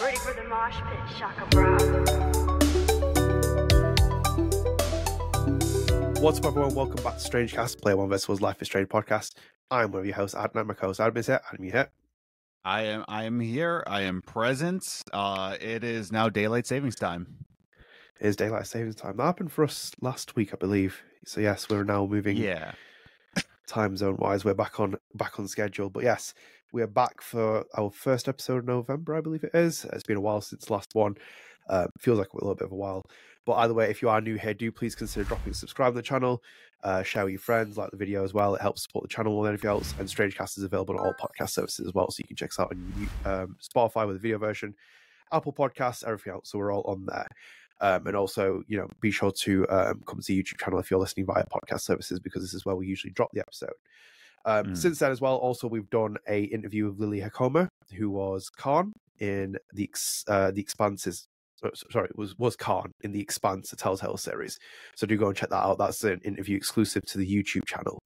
Ready for the mosh pit, Shaka Bra. What's up, everyone? Welcome back to Strange Cast, Play One vs. Life is Strange podcast. I'm one of your hosts, Adnan. My co-host Adam is here. Adam, you here? I am I am here. I am present. Uh it is now daylight savings time. It is daylight savings time. That happened for us last week, I believe. So yes, we're now moving Yeah. time zone wise. We're back on back on schedule. But yes, we are back for our first episode of November, I believe it is. It's been a while since last one. Uh, feels like a little bit of a while. But either way, if you are new here, do please consider dropping subscribe to the channel, uh, share with your friends, like the video as well. It helps support the channel more than anything else. And Strangecast is available on all podcast services as well, so you can check us out on um, Spotify with the video version, Apple Podcasts, everything else. So we're all on there. Um, and also, you know, be sure to um, come to the YouTube channel if you're listening via podcast services because this is where we usually drop the episode. Um, Mm. Since then, as well, also we've done a interview with Lily Hakoma, who was Khan in the uh, the Expanses. uh, Sorry, was was Khan in the Expanse, a Telltale series. So do go and check that out. That's an interview exclusive to the YouTube channel.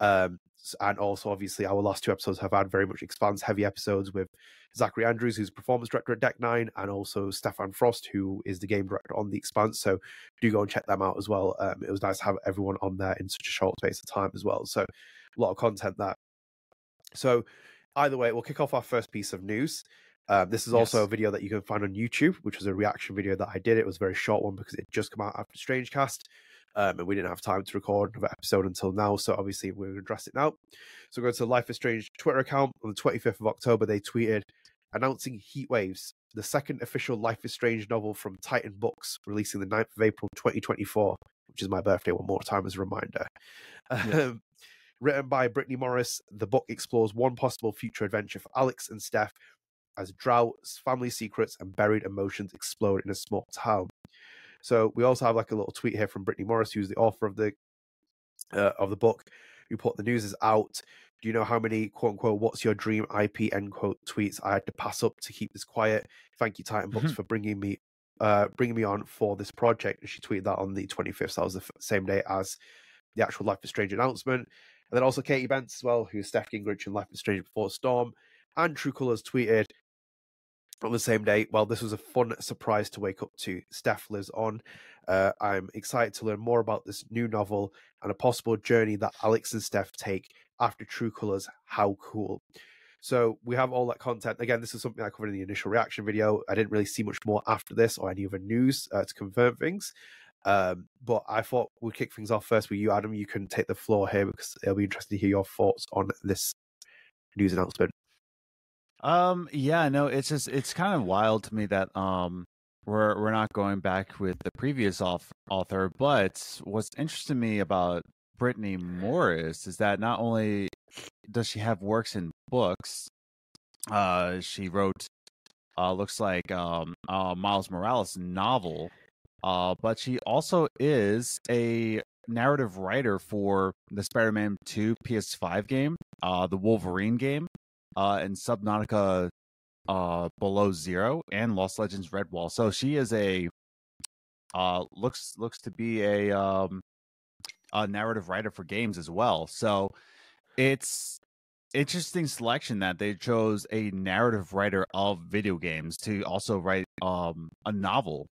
Um, and also, obviously, our last two episodes have had very much Expanse heavy episodes with Zachary Andrews, who's performance director at Deck Nine, and also Stefan Frost, who is the game director on the Expanse. So do go and check them out as well. Um, it was nice to have everyone on there in such a short space of time as well. So a lot of content there. So either way, we'll kick off our first piece of news. Um, this is also Yes. a video that you can find on YouTube, which was a reaction video that I did. It was a very short one because it just came out after Strangecast, um, and we didn't have time to record another episode until now. So obviously we're going to address it now. So go to the Life is Strange Twitter account on the 25th of October. They tweeted announcing Heatwaves, the second official Life is Strange novel from Titan Books, releasing the 9th of April 2024, which is my birthday one more time as a reminder. Yes. Um, written by Brittney Morris, the book explores one possible future adventure for Alex and Steph as droughts, family secrets, and buried emotions explode in a small town. So we also have like a little tweet here from Brittney Morris, who's the author of the uh, of the book, who put the news is out. Do you know how many quote unquote what's your dream IP end quote tweets I had to pass up to keep this quiet? Thank you, Titan Books, Mhm. for bringing me uh bringing me on for this project. And she tweeted that on the 25th. So that was the f- same day as the actual Life is Strange announcement. And then also Katy Bentz as well, who's Steph Gingrich in Life is Strange Before Storm. And True Colors tweeted on the same day, well, this was a fun surprise to wake up to. Steph lives on. Uh, I'm excited to learn more about this new novel and a possible journey that Alex and Steph take after True Colors. How cool. So we have all that content. Again, this is something I covered in the initial reaction video. I didn't really see much more after this or any other news uh, to confirm things. Um, but I thought we'd kick things off first with you, Adam. You can take the floor here because it'll be interesting to hear your thoughts on this news announcement. Um yeah, no, it's just it's kind of wild to me that um we're we're not going back with the previous auth- author, but what's interesting to me about Brittney Morris is that not only does she have works in books, uh she wrote uh looks like um uh Miles Morales novel, uh but she also is a narrative writer for the Spider-Man 2 PS5 game, uh the Wolverine game, uh and Subnautica uh Below Zero and Lost Legends Redwall. So she is a uh looks looks to be a um a narrative writer for games as well. So it's interesting selection that they chose a narrative writer of video games to also write um a novel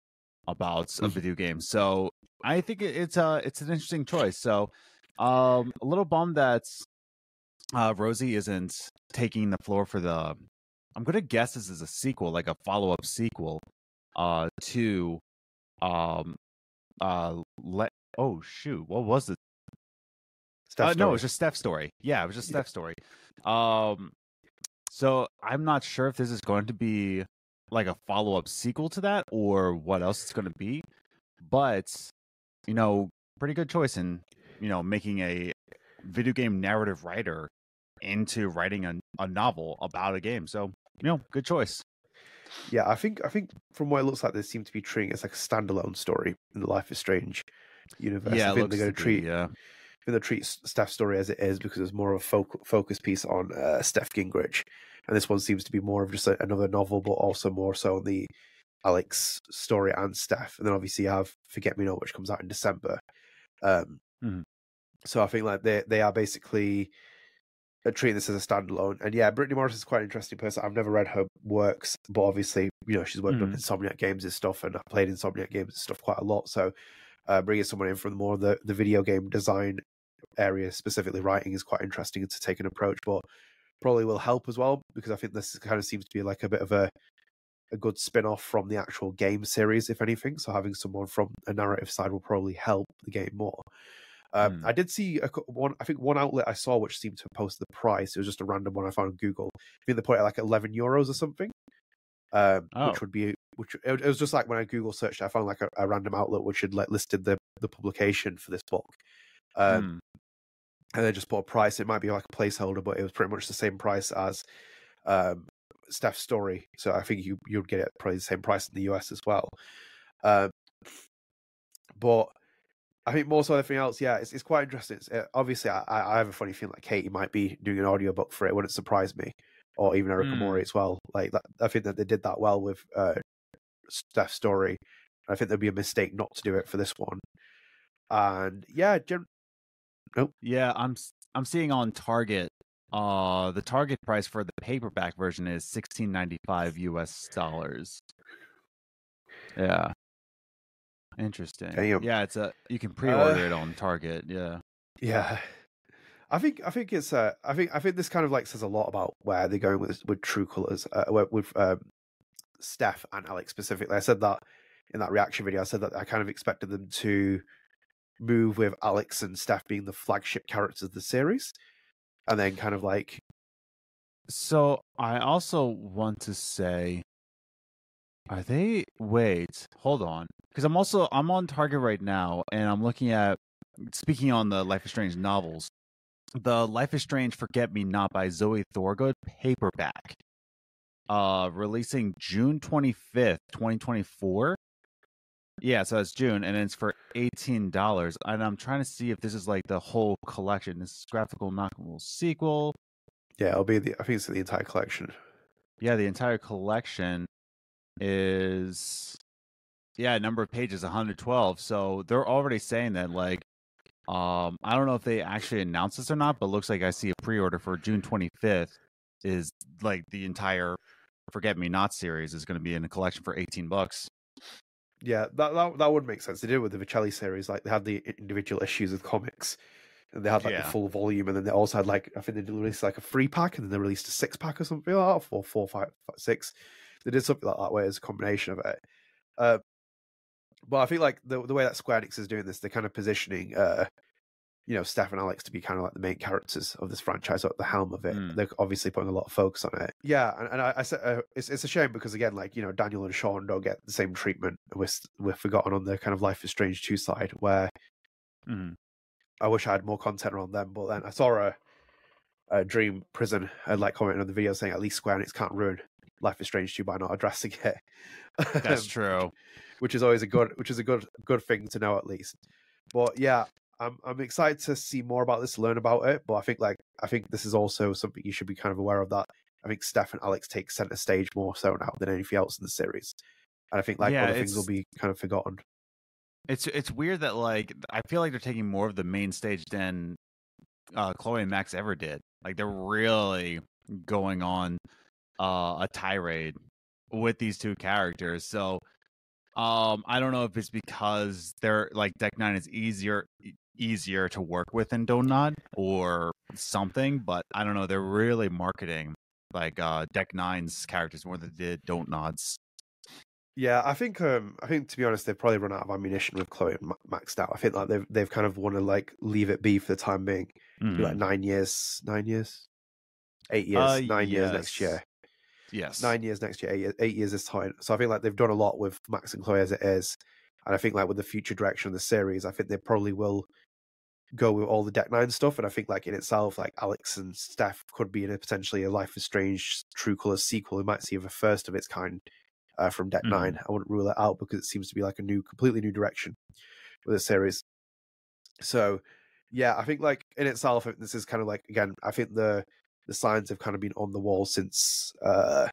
about a Mhm. video game. So I think it's a it's an interesting choice. So um a little bummed that uh Rosiee isn't taking the floor for the I'm gonna guess this is a sequel, like a follow up sequel uh to um uh let oh shoot, what was it? Steph Uh, no, it was just Steph's story. Yeah, it was just. Steph's story. Um, so I'm not sure if this is going to be like a follow up sequel to that or what else it's going to be, but you know, pretty good choice in you know making a video game narrative writer into writing a, a novel about a game. So you know, good choice. Yeah, I think I think from what it looks like, they seem to be treating it as like a standalone story in the Life is Strange universe. yeah, I think they're going to treat be, yeah. I think they'll treat Steph's story as it is because it's more of a foc- focus piece on uh, Steph Gingrich, and this one seems to be more of just a, another novel, but also more so on the Alex story and Steph. And then obviously you have Forget Me Not, which comes out in December. Um, Mhm. So I think like they they are basically treating this as a standalone. And yeah, Brittney Morris is quite an interesting person. I've never read her works. But obviously, you know, she's worked on Mhm. Insomniac games and stuff, and I've played Insomniac games and stuff quite a lot. So uh, bringing someone in from more of the the video game design area, specifically writing, is quite interesting to take an approach. But probably will help as well because I think this kind of seems to be like a bit of a a good spin off from the actual game series, if anything. So having someone from a narrative side will probably help the game more. Um, Hmm. I did see a, one. I think one outlet I saw which seemed to post the price. It was just a random one I found on Google. I think they put it at like eleven euros or something, um, Oh. which would be which. It, was just like when I Google searched, I found like a, a random outlet which had like listed the the publication for this book. Um, Hmm. And they just put a price. It might be like a placeholder, but it was pretty much the same price as um, Steph's story. So I think you you'd get it probably the same price in the US as well. Um, but I think more so than anything else, yeah, it's, it's quite interesting. It's, uh, obviously, I, I have a funny feeling like Katie might be doing an audiobook for it. Wouldn't surprise me, or even Erika Mm. Mori as well. Like that, I think that they did that well with uh, Steph's story. I think there'd be a mistake not to do it for this one. And yeah, gen- Yeah, I'm I'm seeing on Target. Uh, the Target price for the paperback version is sixteen ninety five U.S. dollars. Yeah, interesting. Damn. Yeah, it's a you can pre-order it on Target. Yeah. Yeah. I think I think it's uh I think I think this kind of like says a lot about where they're going with with True Colors uh, with, with um, Steph and Alex specifically. I said that in that reaction video. I said that I kind of expected them to move with Alex and Steph being the flagship characters of the series, and then kind of like So I also want to say, are they? Wait, hold on, because I'm also I'm on Target right now, and I'm looking at speaking on the Life is Strange novels, the Life is Strange Forget Me Not by Zoe Thorogood paperback, uh, releasing June 25th, 2024. Yeah, so it's June, and it's for eighteen dollars. And I'm trying to see if this is like the whole collection. This is graphical novel sequel. yeah, it'll be the I think it's the entire collection. Yeah, the entire collection is yeah, number of pages 112. So they're already saying that like um I don't know if they actually announced this or not, but looks like I see a pre-order for June 25th is like the entire Forget Me Not series is going to be in a collection for 18 bucks. Yeah, that, that that would make sense. They did it with the Vieceli series. Like they had the individual issues of comics, and they had like Yeah. the full volume, and then they also had like I think they released like a three pack, and then they released a six pack or something like that, or four, five, five, six. They did something like that where it's a combination of it. Uh, but I think like the the way that Square Enix is doing this, they're kind of positioning, uh, you know, Steph and Alex to be kind of like the main characters of this franchise, or at the helm of it. Mm. They're obviously putting a lot of focus on it. Yeah, and, and I, I said uh, it's it's a shame because again, like you know, Daniel and Sean don't get the same treatment. We're we're forgotten on the kind of Life is Strange two side, where Mhm. I wish I had more content around them. But then I saw a, a Dream Prison had like commenting on the video saying at least Square Enix can't ruin Life is Strange two by not addressing it. That's Um, true. which is always a good which is a good good thing to know at least. But yeah, I'm I'm excited to see more about this, learn about it. But I think like I think this is also something you should be kind of aware of that. I think Steph and Alex take center stage more so now than anything else in the series. And I think like Yeah, other things will be kind of forgotten. It's it's weird that like I feel like they're taking more of the main stage than uh Chloe and Max ever did. Like they're really going on uh a tirade with these two characters. So um I don't know if it's because they're like Deck 9 is easier easier to work with in Don't Nod or something, but I don't know, they're really marketing like uh Deck Nine's characters more than they did Don't Nods. Yeah, I think um I think to be honest, they've probably run out of ammunition with Chloe and Ma- Max now. I think like they've they've kind of want to like leave it be for the time being. Be like nine years, nine years, eight years, Uh, nine years next year. Yes. nine years next year, eight, years- eight years this time. So I think like they've done a lot with Max and Chloe as it is, and I think like with the future direction of the series, I think they probably will go with all the Deck Nine stuff. And I think like in itself, like Alex and Steph could be in a potentially a Life is Strange True Colors sequel. We might see the first of its kind uh, from Deck Mhm. Nine. I wouldn't rule it out because it seems to be like a new, completely new direction with the series. So yeah, I think like in itself, this is kind of like again, I think the the signs have kind of been on the wall since uh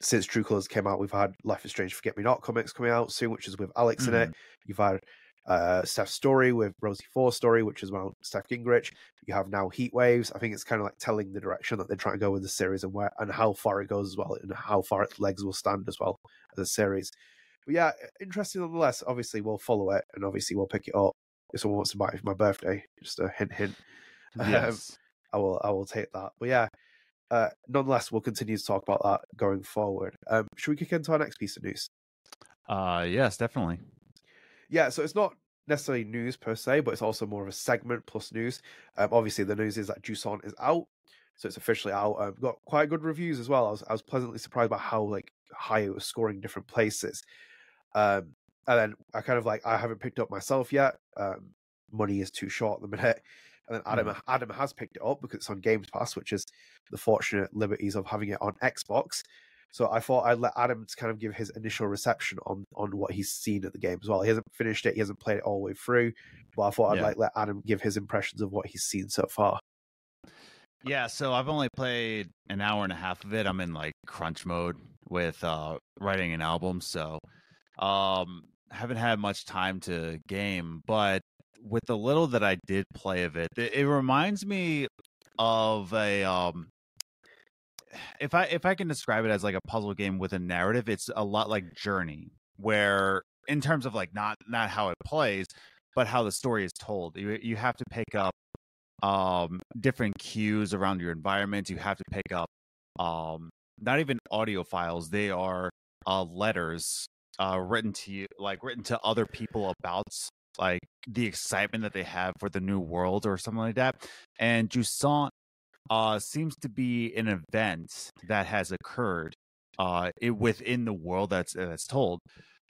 since True Colors came out. We've had Life is Strange Forget Me Not comics coming out soon, which is with Alex in it. You've had uh, Steph's story with Rosiee Thor's story, which is about Steph Gingrich. You have now Heatwaves. I think it's kind of like telling the direction that they're trying to go with the series and where and how far it goes as well, and how far its legs will stand as well as a series. But yeah, interesting nonetheless. Obviously, we'll follow it, and obviously we'll pick it up if someone wants to buy it for my birthday. Just a hint, hint. Um, Yes. I will, I will take that. But yeah, uh, nonetheless, we'll continue to talk about that going forward. Um, should we kick into our next piece of news? Uh, yes, definitely. Yeah, so it's not necessarily news per se, but it's also more of a segment plus news. Um, obviously, the news is that Jusant is out, so it's officially out. Um, got quite good reviews as well. I was I was pleasantly surprised by how like high it was scoring different places. Um, and then I kind of like I haven't picked up myself yet. Um, money is too short at the minute. And then Adam Adam has picked it up because it's on Games Pass, which is the fortunate liberties of having it on Xbox. So I thought I'd let Adam kind of give his initial reception on on what he's seen at the game as well. He hasn't finished it, he hasn't played it all the way through, but I thought I'd Yeah. like let Adam give his impressions of what he's seen so far. Yeah, so I've only played an hour and a half of it. I'm in like crunch mode with uh writing an album, so um haven't had much time to game, but with the little that I did play of it, it, it reminds me of a um if I if I can describe it as like a puzzle game with a narrative, it's a lot like Journey, where in terms of like not not how it plays, but how the story is told. You you have to pick up um different cues around your environment. You have to pick up um not even audio files, they are uh letters uh written to you like written to other people about like the excitement that they have for the new world or something like that. And Jusant uh seems to be an event that has occurred uh it, within the world that's that's told.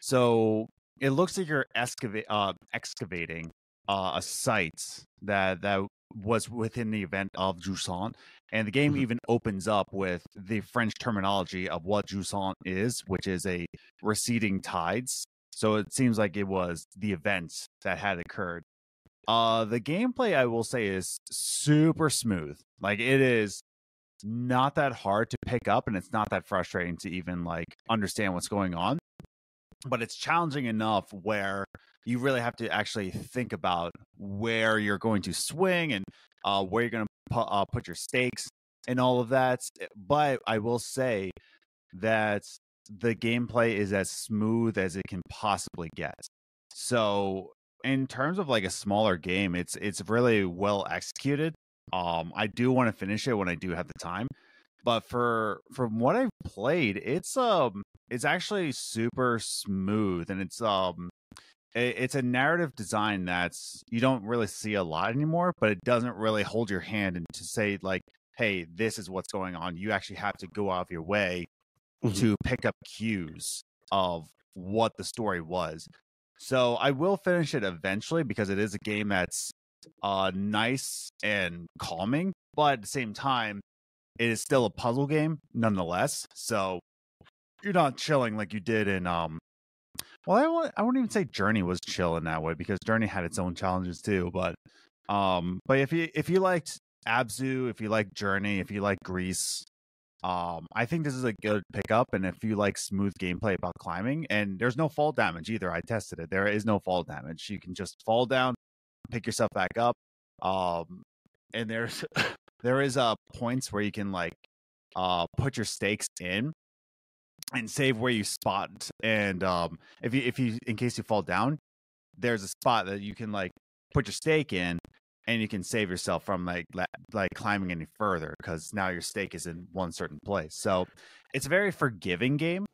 So it looks like you're excavate uh excavating uh, a site that that was within the event of Jusant, and the game Mhm. even opens up with the French terminology of what Jusant is, which is a receding tides. So it seems like it was the events that had occurred. Uh, the gameplay, I will say, is super smooth. Like it is not that hard to pick up, and it's not that frustrating to even like understand what's going on. But it's challenging enough where you really have to actually think about where you're going to swing and uh, where you're going to pu- uh, put your stakes and all of that. But I will say that the gameplay is as smooth as it can possibly get. So in terms of like a smaller game, it's it's really well executed. Um, I do want to finish it when I do have the time, but for from what I've played, it's um it's actually super smooth and it's um it- it's a narrative design that's you don't really see a lot anymore, but it doesn't really hold your hand and to say like, hey, this is what's going on. You actually have to go out of your way Mhm. to pick up cues of what the story was. So I will finish it eventually because it is a game that's uh nice and calming, but at the same time, it is still a puzzle game nonetheless. So you're not chilling like you did in um well I won't, I wouldn't even say Journey was chill in that way because Journey had its own challenges too, but um but if you if you liked Abzu, if you like Journey, if you like Gris, um, I think this is a good pickup. And if you like smooth gameplay about climbing, and there's no fall damage either, I tested it. There is no fall damage. You can just fall down, pick yourself back up. Um, and there's there is uh points where you can like uh put your stakes in and save where you spot. And um, if you if you in case you fall down, there's a spot that you can like put your stake in and you can save yourself from like like climbing any further because now your stake is in one certain place. So it's a very forgiving game,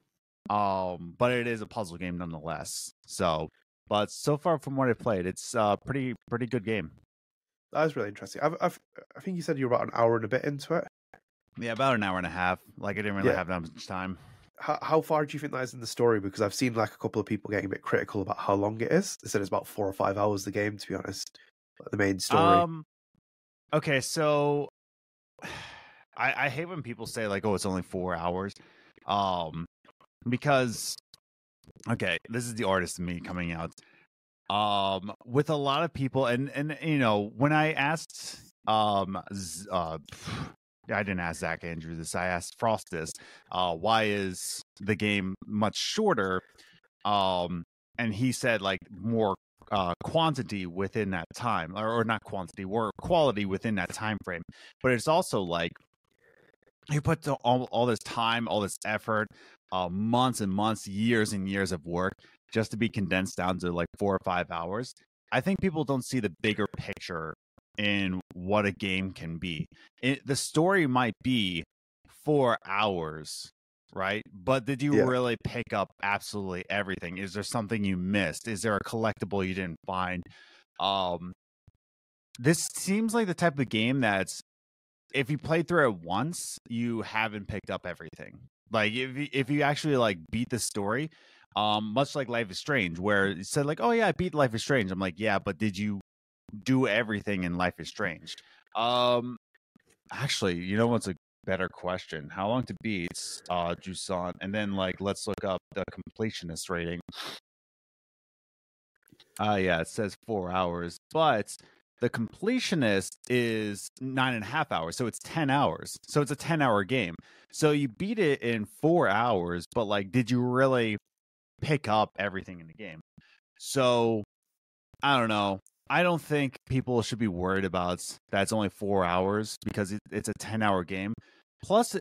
um, but it is a puzzle game nonetheless. So, but so far from what I've played, it's a pretty pretty good game. That was really interesting. I've, I've, I think you said you were about an hour and a bit into it. Yeah, about an hour and a half. Like I didn't really Yeah. have that much time. How, how far do you think that is in the story? Because I've seen like a couple of people getting a bit critical about how long it is. They said it's about four or five hours the game. To be honest, the main story. Um, okay, so I, I hate when people say like, "Oh, it's only four hours," um, because okay, this is the artist in me coming out. Um, with a lot of people, and and you know, when I asked, um, uh, I didn't ask Zach Andrews this. I asked Frost this. Uh, why is the game much shorter? Um, and he said like more uh, quantity within that time, or, or not quantity, or quality within that time frame. But it's also like you put all all this time, all this effort, uh, months and months, years and years of work just to be condensed down to like four or five hours. I think people don't see the bigger picture in what a game can be. It, the story might be four hours, right? But did you Yeah. really pick up absolutely everything? Is there something you missed? Is there a collectible you didn't find? Um, this seems like the type of game that's if you play through it once, you haven't picked up everything. Like if you, if you actually like beat the story, um, much like Life is Strange, where it said like, "Oh yeah, I beat Life is Strange." I'm like, "Yeah, but did you do everything in Life is Strange?" Um, actually, you know what's a better question? How long to beat uh Jusant? And then like, let's look up the completionist rating. Uh yeah, it says four hours, but the completionist is nine and a half hours, so it's ten hours. So it's a ten hour game. So you beat it in four hours, but like, did you really pick up everything in the game? So I don't know. I don't think people should be worried about that's only four hours because it, it's a ten hour game. Plus,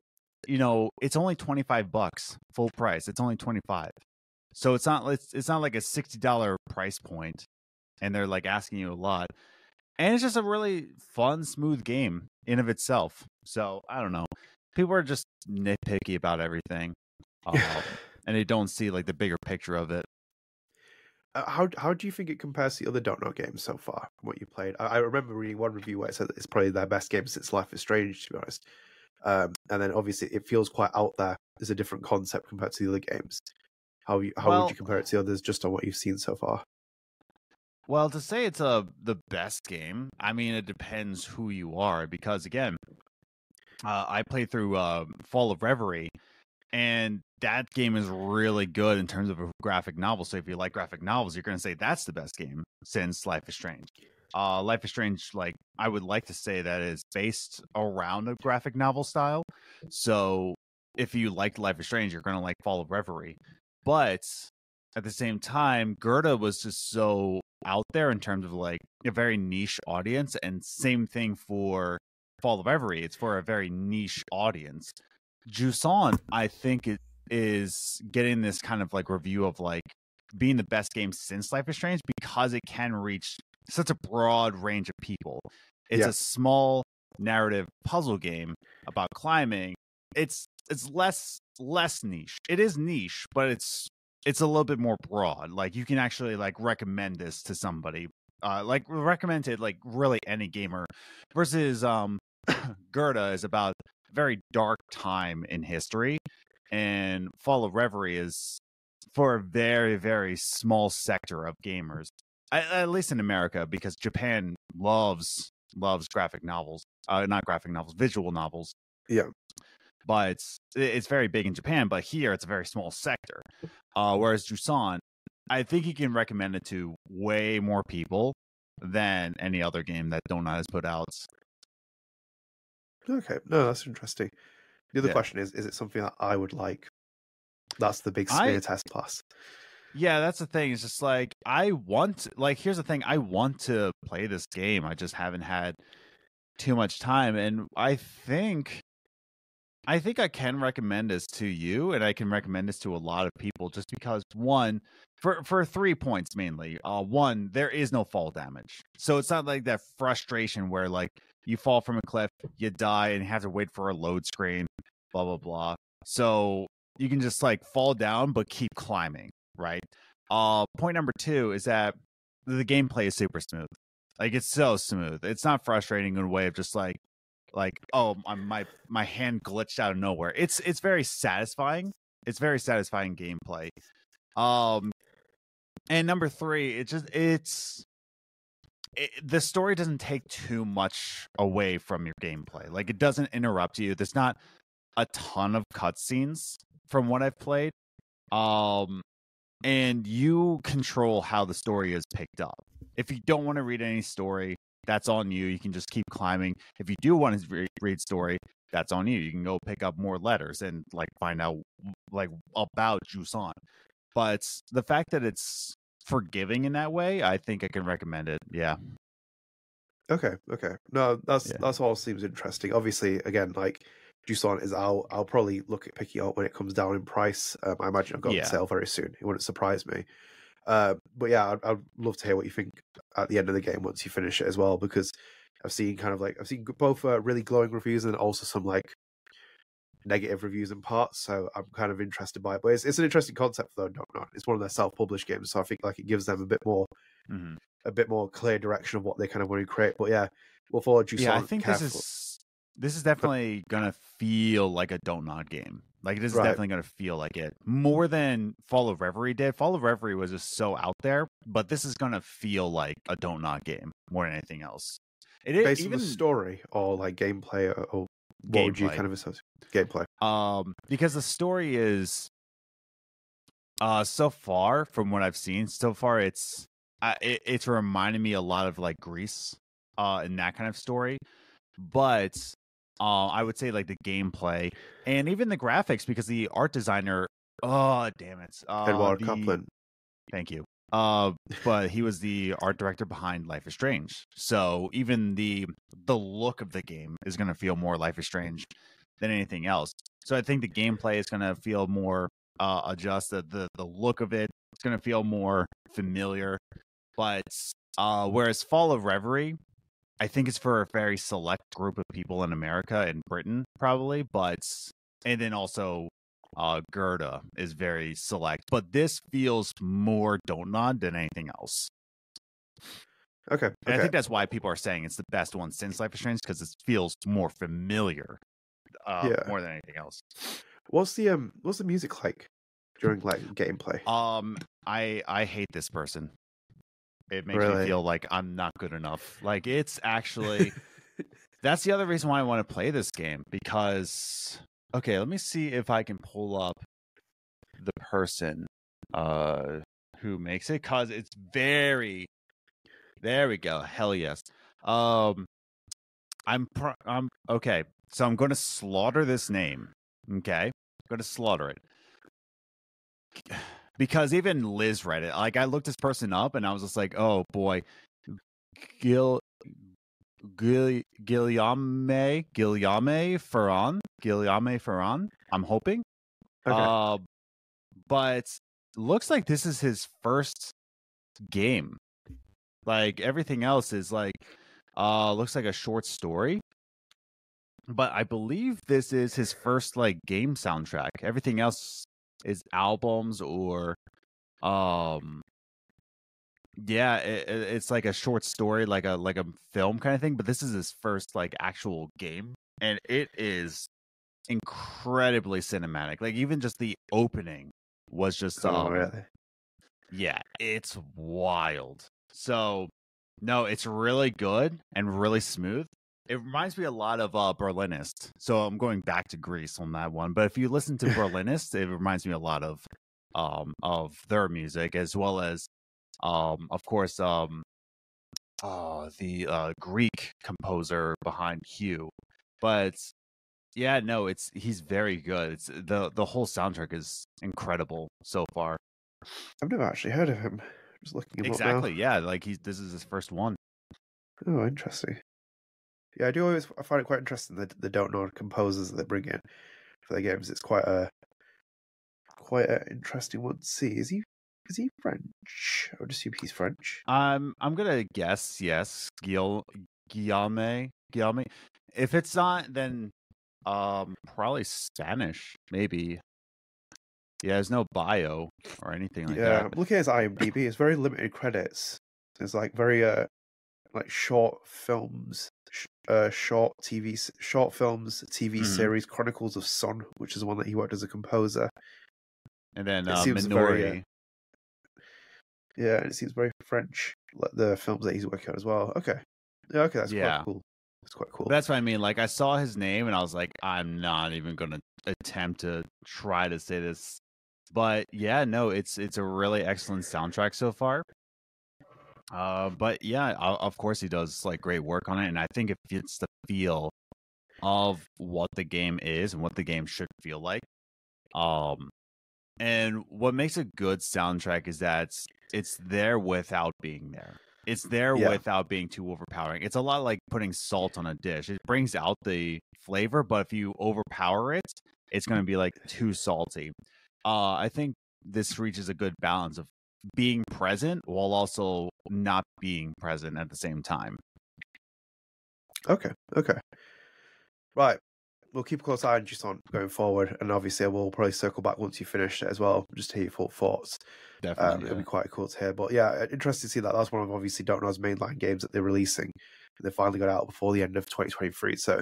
you know, it's only twenty five bucks full price. It's only twenty five. So it's not it's, it's not like a sixty dollar price point, and they're like asking you a lot. And it's just a really fun, smooth game in of itself. So I don't know. People are just nitpicky about everything, um, and they don't see like the bigger picture of it. Uh, how how do you think it compares to the other Don't Nod games so far? From what you played, I, I remember reading one review where it said it's probably their best game since Life is Strange, to be honest. Um, and then obviously it feels quite out there. There's a different concept compared to the other games. How you, how Well- would you compare it to the others, just on what you've seen so far? Well, to say it's a the best game, I mean it depends who you are because again, uh, I played through uh, Fall of Reverie, and that game is really good in terms of a graphic novel. So if you like graphic novels, you're going to say that's the best game since Life is Strange. Uh, Life is Strange, like I would like to say that is based around a graphic novel style. So if you liked Life is Strange, you're going to like Fall of Reverie. But at the same time, Gerda was just so out there in terms of like a very niche audience, and same thing for Fall of Reverie. It's for a very niche audience. Jusant, I think, it is getting this kind of like review of like being the best game since Life is Strange because it can reach such a broad range of people. It's Yeah. a small narrative puzzle game about climbing. It's it's less less niche. It is niche, but it's it's a little bit more broad. Like you can actually like recommend this to somebody. Uh like recommend it like really any gamer versus um Gerda is about very dark time in history and Fall of Reverie is for a very very small sector of gamers. At, least in America because Japan loves loves graphic novels. Uh not graphic novels, visual novels Yeah. but it's it's very big in Japan. But here, it's a very small sector. Uh, whereas Jusant, I think he can recommend it to way more people than any other game that Don't Nod has put out. Okay, no, that's interesting. The other Yeah. question is: Is it something that I would like? That's the big I- test plus. Yeah, that's the thing. It's just like I want. Like, here's the thing: I want to play this game. I just haven't had too much time, and I think. I think I can recommend this to you, and I can recommend this to a lot of people, just because one, for for three points mainly. Uh, one, there is no fall damage, so it's not like that frustration where like you fall from a cliff, you die, and have to wait for a load screen, blah blah blah. So you can just like fall down, but keep climbing, right? Uh, point number two is that the gameplay is super smooth. Like it's so smooth. It's not frustrating in a way of just like like oh my my, hand glitched out of nowhere. It's it's very satisfying. It's very satisfying gameplay. Um and number 3, it just it's it, the story doesn't take too much away from your gameplay. Like it doesn't interrupt you. There's not a ton of cutscenes from what I've played. Um and you control how the story is picked up. If you don't want to read any story, that's on you. You can just keep climbing. If you do want to re- read story, that's on you. You can go pick up more letters and like find out like about Jusant. But the fact that it's forgiving in that way, I think I can recommend it. Yeah. Okay, okay. No, that's Yeah. that's all seems interesting. Obviously, again, like Jusant is out. I'll I'll probably look at picking it up when it comes down in price. Um, I imagine I've got Yeah. on sale very soon. It wouldn't surprise me. Uh, but yeah, I'd, I'd love to hear what you think at the end of the game once you finish it as well, because I've seen kind of like I've seen both uh, really glowing reviews and also some like negative reviews in parts. So I'm kind of interested by it. But it's, it's an interesting concept though. Not not. It's one of their self-published games, so I think like it gives them a bit more Mhm. a bit more clear direction of what they kind of want to create. But yeah, we'll follow Jusant. Yeah, I think careful. this is this is definitely gonna feel like a don't nod game. Like this is Right. definitely gonna feel like it more than Fall of Reverie did. Fall of Reverie was just so out there, but this is gonna feel like a don't nod game more than anything else. It is based even on the story or like gameplay or, or what would you Gameplay. kind of associate gameplay? um because the story is uh so far from what I've seen so far it's uh, it, it's reminding me a lot of like Gris uh in that kind of story but uh I would say like the gameplay and even the graphics because the art designer oh damn it uh, Edward the- Caplain. Thank you. Uh, but he was the art director behind Life is Strange. So even the the look of the game is going to feel more Life is Strange than anything else. So I think the gameplay is going to feel more uh, adjusted. The the look of it it's going to feel more familiar. But uh, whereas Fall of Reverie, I think it's for a very select group of people in America and Britain, probably. But and then also uh Gerda is very select, but this feels more don't nod than anything else. Okay, And I think that's why people are saying it's the best one since Life is Strange because it feels more familiar, uh, Yeah. more than anything else. What's the um what's the music like during like gameplay? Um, I I hate this person. It makes me feel like I'm not good enough. Like it's actually that's the other reason why I want to play this game because okay, let me see if I can pull up the person uh who makes it cuz it's very there we go. Hell yes. Um I'm pro- I'm okay. So I'm going to slaughter this name. Okay? I'm going to slaughter it. Because even Liz read it. Like I looked this person up and I was just like, "Oh boy. Gil Gil Guillaume Guillaume Ferran Guillaume Ferran. I'm hoping. Okay. Uh, but looks like this is his first game. Like everything else is like uh looks like a short story. But I believe this is his first like game soundtrack. Everything else is albums or um yeah, it, it- it's like a short story, like a like a film kind of thing. But this is his first like actual game, and it is incredibly cinematic. Like even just the opening was just oh, um, really? yeah, it's wild. So, no, it's really good and really smooth. It reminds me a lot of uh, Berlinist. So I'm going back to Gris on that one. But if you listen to Berlinist, it reminds me a lot of um of their music as well as um of course um uh the uh Greek composer behind Hue. But yeah, no, it's he's very good. It's the the whole soundtrack is incredible so far. I've never actually heard of him. Just looking Exactly. Yeah. Like he's this is his first one. Oh, interesting. Yeah, I do always I find it quite interesting that the Don't Nod composers that they bring in for their games. It's quite a quite an interesting one to see. Is he is he French? I would assume he's French. I'm I'm gonna guess yes, Guil Guillaume Guillaume. If it's not, then um probably Spanish, maybe. Yeah, there's no bio or anything like yeah, that. I'm looking at his IMDb. It's very limited credits. It's like very uh like short films, sh- uh short TV, short films, TV Mhm. series Chronicles of Sun, which is the one that he worked as a composer. And then uh, very, uh, Yeah, and it seems very French. Like the films that he's working on as well. Okay, yeah, okay, that's Yeah. quite cool. That's quite cool. That's what I mean. Like I saw his name and I was like, I'm not even gonna attempt to try to say this. But yeah, no, it's it's a really excellent soundtrack so far. Uh, but yeah, of course he does like great work on it, and I think it fits the feel of what the game is and what the game should feel like. Um, And what makes a good soundtrack is that it's, it's there without being there. It's there Yeah. without being too overpowering. It's a lot like putting salt on a dish. It brings out the flavor, but if you overpower it, it's going to be like too salty. Uh, I think this reaches a good balance of being present while also not being present at the same time. Okay, okay. Right. We'll keep a close eye on Jusant going forward, and obviously we'll probably circle back once you finish it as well, just to hear your full thoughts. Um, Definitely. It'll be quite cool to hear. But yeah, interesting to see that. That's one of obviously Don't Nod's mainline games that they're releasing. They finally got out before the end of 2023. So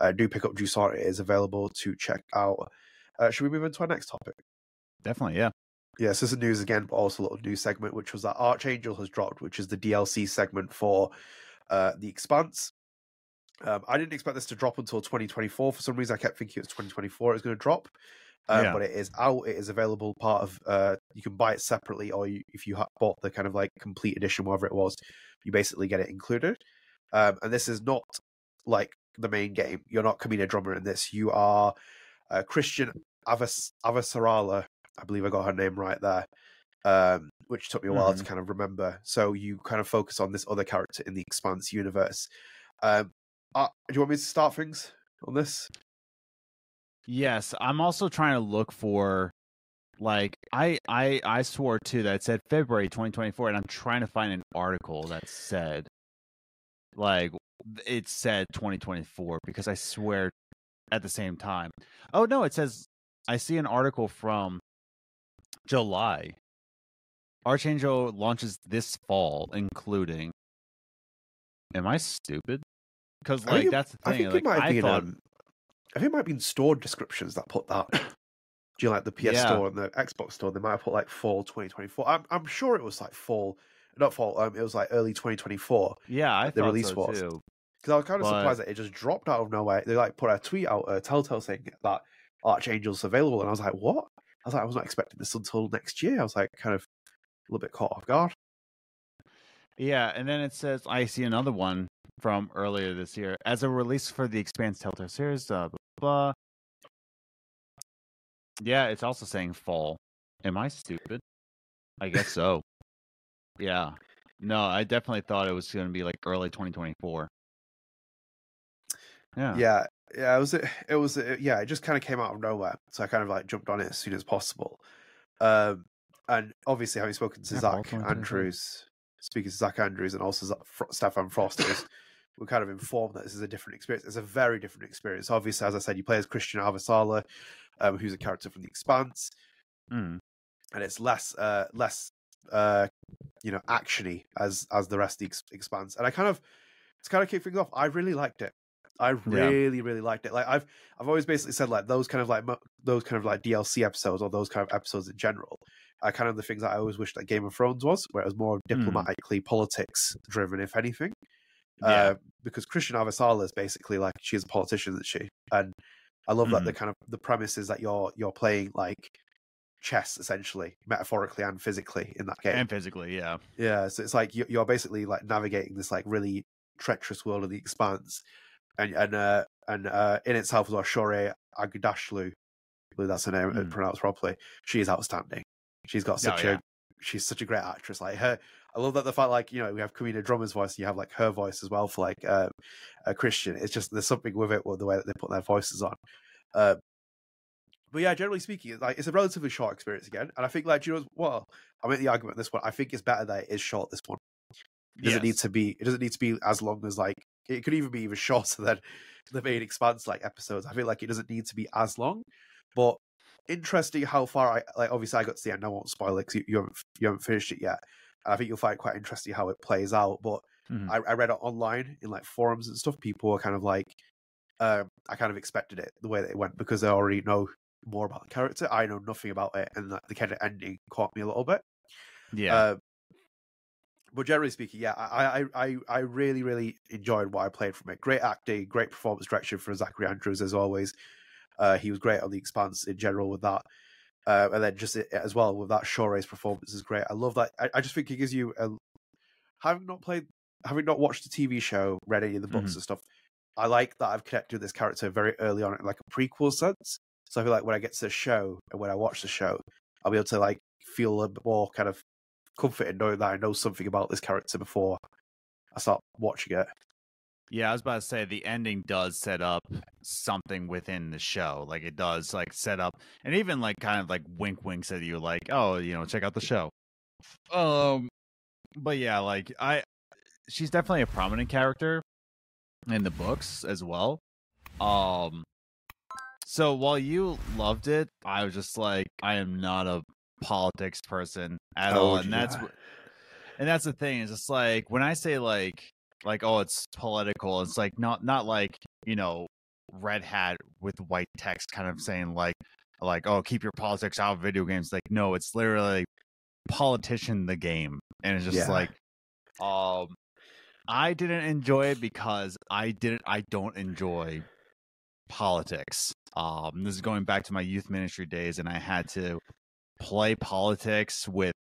uh, do pick up Jusant. It is available to check out. Uh, should we move into our next topic? Definitely, yeah. Yes, this is news again, but also a little news segment, which was that Archangel has dropped, which is the DLC segment for uh, The Expanse. Um, I didn't expect this to drop until 2024. For some reason, I kept thinking it was 2024 it was going to drop. Um, Yeah. But it is out. It is available. Part of uh, you can buy it separately, or you, if you ha- bought the kind of like complete edition, whatever it was, you basically get it included. Um, and this is not like the main game. You're not Camina Drummer in this. You are uh, Chrisjen Avas- Avasarala. I believe I got her name right there. Um, which took me a while to kind of remember. So you kind of focus on this other character in the Expanse universe. Um, uh, do you want me to start things on this? Yes, I'm also trying to look for like I I I swore too that said February 2024 and I'm trying to find an article that said like it said 2024 because I swear at the same time. Oh no, it says I see an article from July. Archangel launches this fall including Am I stupid? I think like that's the I thing. think it might have I been. thought Um, I think it might have been store descriptions that put that. Do you like the PS Yeah. store and the Xbox store? They might have put like fall 2024. I'm I'm sure it was like fall, not fall. Um, it was like early 2024. yeah, I the thought release so was. too. Because I was kind of But- surprised that it just dropped out of nowhere. They like put a tweet out, a Telltale saying that Archangel's available, and I was like, what? I was like, I was not expecting this until next year. I was like, kind of a little bit caught off guard. Yeah, and then it says I see another one from earlier this year as a release for the Expanse Telltale series. Uh, blah, blah. Yeah, it's also saying fall. Am I stupid? I guess so. yeah. No, I definitely thought it was going to be like early 2024. Yeah. Yeah, yeah. It was. It was. Yeah, it just kind of came out of nowhere, so I kind of like jumped on it as soon as possible. Um, and obviously, having spoken to Yeah, Zach Andrews, speaking to Zach Andrews, and also Stefan Frosters, we're kind of informed that this is a different experience. It's a very different experience. Obviously, as I said, you play as Chrisjen Avasarala, um, who's a character from The Expanse, Mm. and it's less, uh, less, uh, you know, actiony as as the rest of the ex- Expanse. And I kind of, to kind of kick things off, I really liked it. I really, really liked it. Like I've, I've always basically said like those kind of like those kind of like DLC episodes or those kind of episodes in general are kind of the things that I always wish that Game of Thrones was, where it was more diplomatically politics driven, if anything. Yeah. Uh, because Chrisjen Avasarala is basically like she's a politician, isn't she? And I love that the kind of the premise is that you're you're playing like chess essentially, metaphorically and physically in that game. and physically, yeah. Yeah, so it's like you- you're basically like navigating this like really treacherous world of the expanse, and and uh, and uh, in itself as well, Shohreh Aghdashloo, I believe that's her name Mm. pronounced properly. She is outstanding. She's got Oh, such yeah. a she's such a great actress. Like her, I love that the fact like you know we have Camina Drummer's voice, you have like her voice as well for like uh, a Chrisjen. It's just there's something with it with the way that they put their voices on. Uh, but yeah, generally speaking, it's like it's a relatively short experience again, and I think like you know well, I make the argument this one. I think it's better that it is short. This one it doesn't need to be. It doesn't need to be as long as like it could even be even shorter than the main expanse like episodes. I feel like it doesn't need to be as long, but interesting how far I like. Obviously, I got to the end. I won't spoil it because you, you haven't you haven't finished it yet. I think you'll find it quite interesting how it plays out. But Mhm. I, I read it online in like forums and stuff. People were kind of like, um, I kind of expected it the way that it went because they already know more about the character. I know nothing about it, and like, the kind of ending caught me a little bit. Yeah. Uh, but generally speaking, yeah, I, I, I, I really, really enjoyed what I played from it. Great acting, great performance direction for Zachary Andrews as always. Uh, he was great on the Expanse in general with that, uh, and then just as well with that Shohreh's performance is great. I love that. I, I just think he gives you a having not played, having not watched the TV show, read any of the books and stuff. I like that I've connected with this character very early on in like a prequel sense. So I feel like when I get to the show and when I watch the show, I'll be able to like feel a bit more kind of comforted knowing that I know something about this character before I start watching it. Yeah, I was about to say the ending does set up something within the show. Like it does like set up and even like kind of like wink winks at you like, "Oh, you know, check out the show." Um but yeah, like I she's definitely a prominent character in the books as well. Um so while you loved it, I was just like I am not a politics person at all and that's yeah. what and that's the thing is it's like when i say like like oh it's political. It's like not not like you know red hat with white text kind of saying like like oh keep your politics out of video games. Like no it's literally politician the game and it's just Yeah. like um i didn't enjoy it because i didn't i don't enjoy politics. Um this is going back to my youth ministry days and i had to play politics with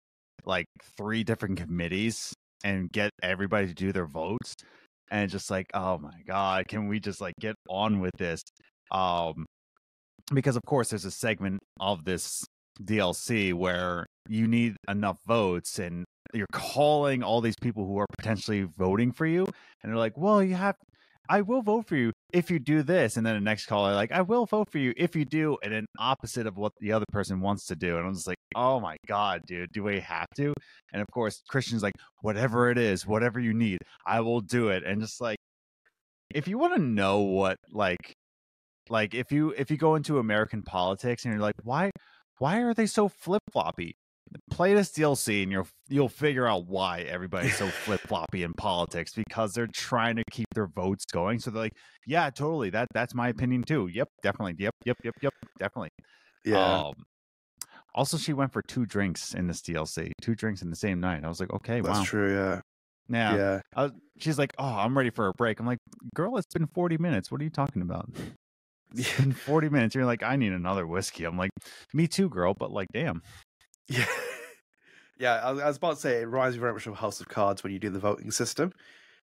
like three different committees and get everybody to do their votes and just like oh my god can we just like get on with this? Um because of course there's a segment of this DLC where you need enough votes and you're calling all these people who are potentially voting for you and they're like well you have I will vote for you if you do this. And then the next caller, like, I will vote for you if you do, and then opposite of what the other person wants to do. And I'm just like, oh my God, dude, do we have to? And of course, Chrisjen's like, whatever it is, whatever you need, I will do it. And just like, if you want to know what, like, like if you if you go into American politics and you're like, why why are they so flip floppy? Play this DLC and you'll you'll figure out why everybody's so flip floppy in politics because they're trying to keep their votes going. So they're like, yeah, totally. That that's my opinion too. Yep, definitely. Yep, yep, yep, yep, definitely. Yeah. Um, also, she went for two drinks in this DLC, two drinks in the same night. I was like, okay, That's wow. true, yeah. Yeah. Yeah. I was- she's like, oh, I'm ready for a break. I'm like, girl, it's been 40 minutes. What are you talking about? It's 40 minutes. You're like, I need another whiskey. I'm like, me too, girl. But like, damn. Yeah. Yeah, I was, I was about to say it reminds me very much of House of Cards when you do the voting system.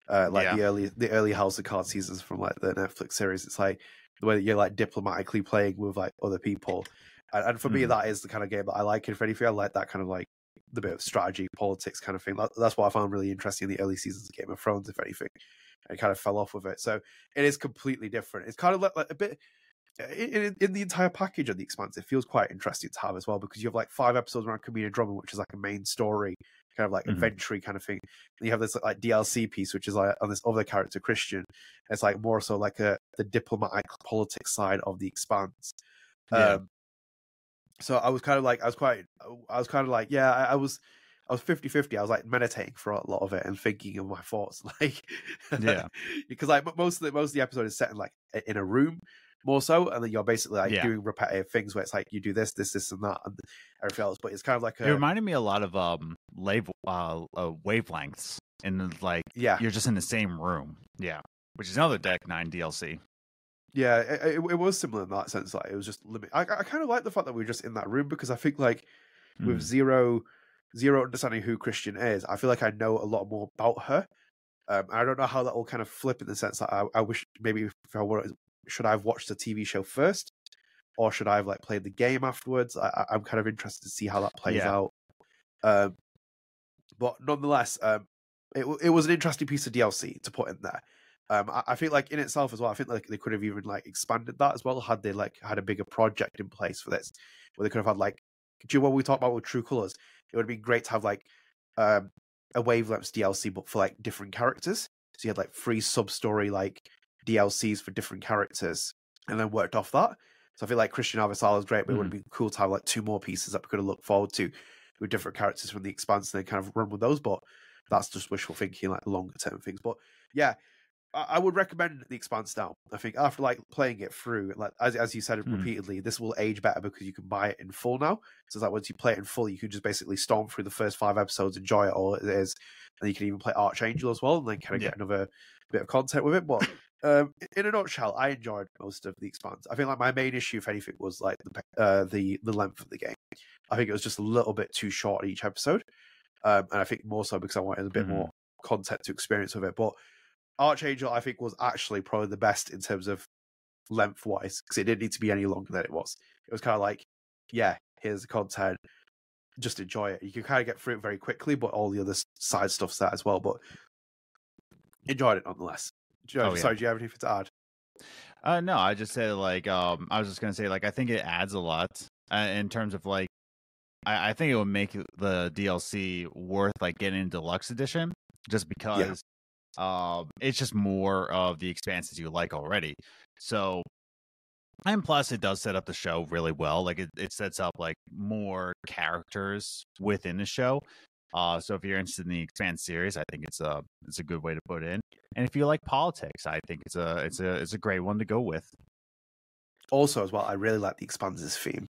Uh, like Yeah. the early the early House of Cards seasons from like the Netflix series. It's like the way that you're like diplomatically playing with like other people. And, and for me Mhm. that is the kind of game that I like if anything. I like that kind of like the bit of strategy, politics kind of thing. That, that's what I found really interesting in the early seasons of Game of Thrones, if anything. I kind of fell off with it. So it is completely different. It's kind of like, like a bit in, in, the entire package of the expanse, it feels quite interesting to have as well because you have like five episodes around Camina Drummer, which is like a main story, kind of like Mhm. adventure kind of thing. And you have this like DLC piece, which is like on this other character, Chrisjen. It's like more so like a the diplomatic politics side of the expanse. Yeah. Um, so I was kind of like, I was quite, I was kind of like, yeah, I, I was. I was 50 50. I was like meditating for a lot of it and thinking of my thoughts. Like, Yeah. because like most of the most of the episode is set in like in a room more so, and then you're basically like Yeah. doing repetitive things where it's like you do this, this, this, and that, and everything else. But it's kind of like It a reminded me a lot of um lave, uh, uh wavelengths and like yeah, you're just in the same room. Yeah. Which is another Deck 9 DLC. yeah. It, it, it was similar in that sense. Like it was just limit. I, I kind of like the fact that we were just in that room because I think like with Mm. zero zero understanding who Chrisjen is, I feel like I know a lot more about her. Um, I don't know how that will kind of flip in the sense that I, I wish maybe if I were should I have watched the TV show first, or should I have like played the game afterwards? I, I'm kind of interested to see how that plays Yeah. out. Um, but nonetheless, um, it it was an interesting piece of DLC to put in there. Um, I, I think like in itself as well. I think like they could have even like expanded that as well had they like had a bigger project in place for this, where they could have had like, do you know what we talked about with True Colors? It would have been great to have like um a wavelengths DLC, but for like different characters. So you had like three sub story like DLCs for different characters, and then worked off that. So I feel like Chrisjen Avasarala is great, but it would have been cool to have like two more pieces that we could have looked forward to with different characters from the expanse and then kind of run with those. But that's just wishful thinking, like longer term things. But yeah, I, I would recommend the expanse now. I think after like playing it through, like as as you said Hmm. repeatedly, this will age better because you can buy it in full now. So it's like once you play it in full, you can just basically storm through the first five episodes, enjoy it all it is, and you can even play Archangel as well, and then kind of Yeah. get another bit of content with it. But um, in a nutshell, I enjoyed most of the expanse. I think like my main issue, if anything, was like the uh, the the length of the game. I think it was just a little bit too short each episode, um, and I think more so because I wanted a bit Mhm. more content to experience with it. But Archangel, I think, was actually probably the best in terms of length wise because it didn't need to be any longer than it was. It was kind of like, yeah, here's the content. just enjoy it. You can kind of get through it very quickly, but all the other side stuff's there as well. But enjoyed it nonetheless. You, Oh, yeah. Sorry, do you have anything to add? Uh, no, I just said like um, I was just gonna say like I think it adds a lot uh, in terms of like I, I think it would make the DLC worth like getting deluxe edition just because um it's just more of the expanses you like already. So and plus it does set up the show really well. Like it, it sets up like more characters within the show. Uh, so if you're interested in the expand series, I think it's a it's a good way to put in. And if you like politics, I think it's a it's a it's a great one to go with. Also, as well, I really like the Expanses theme.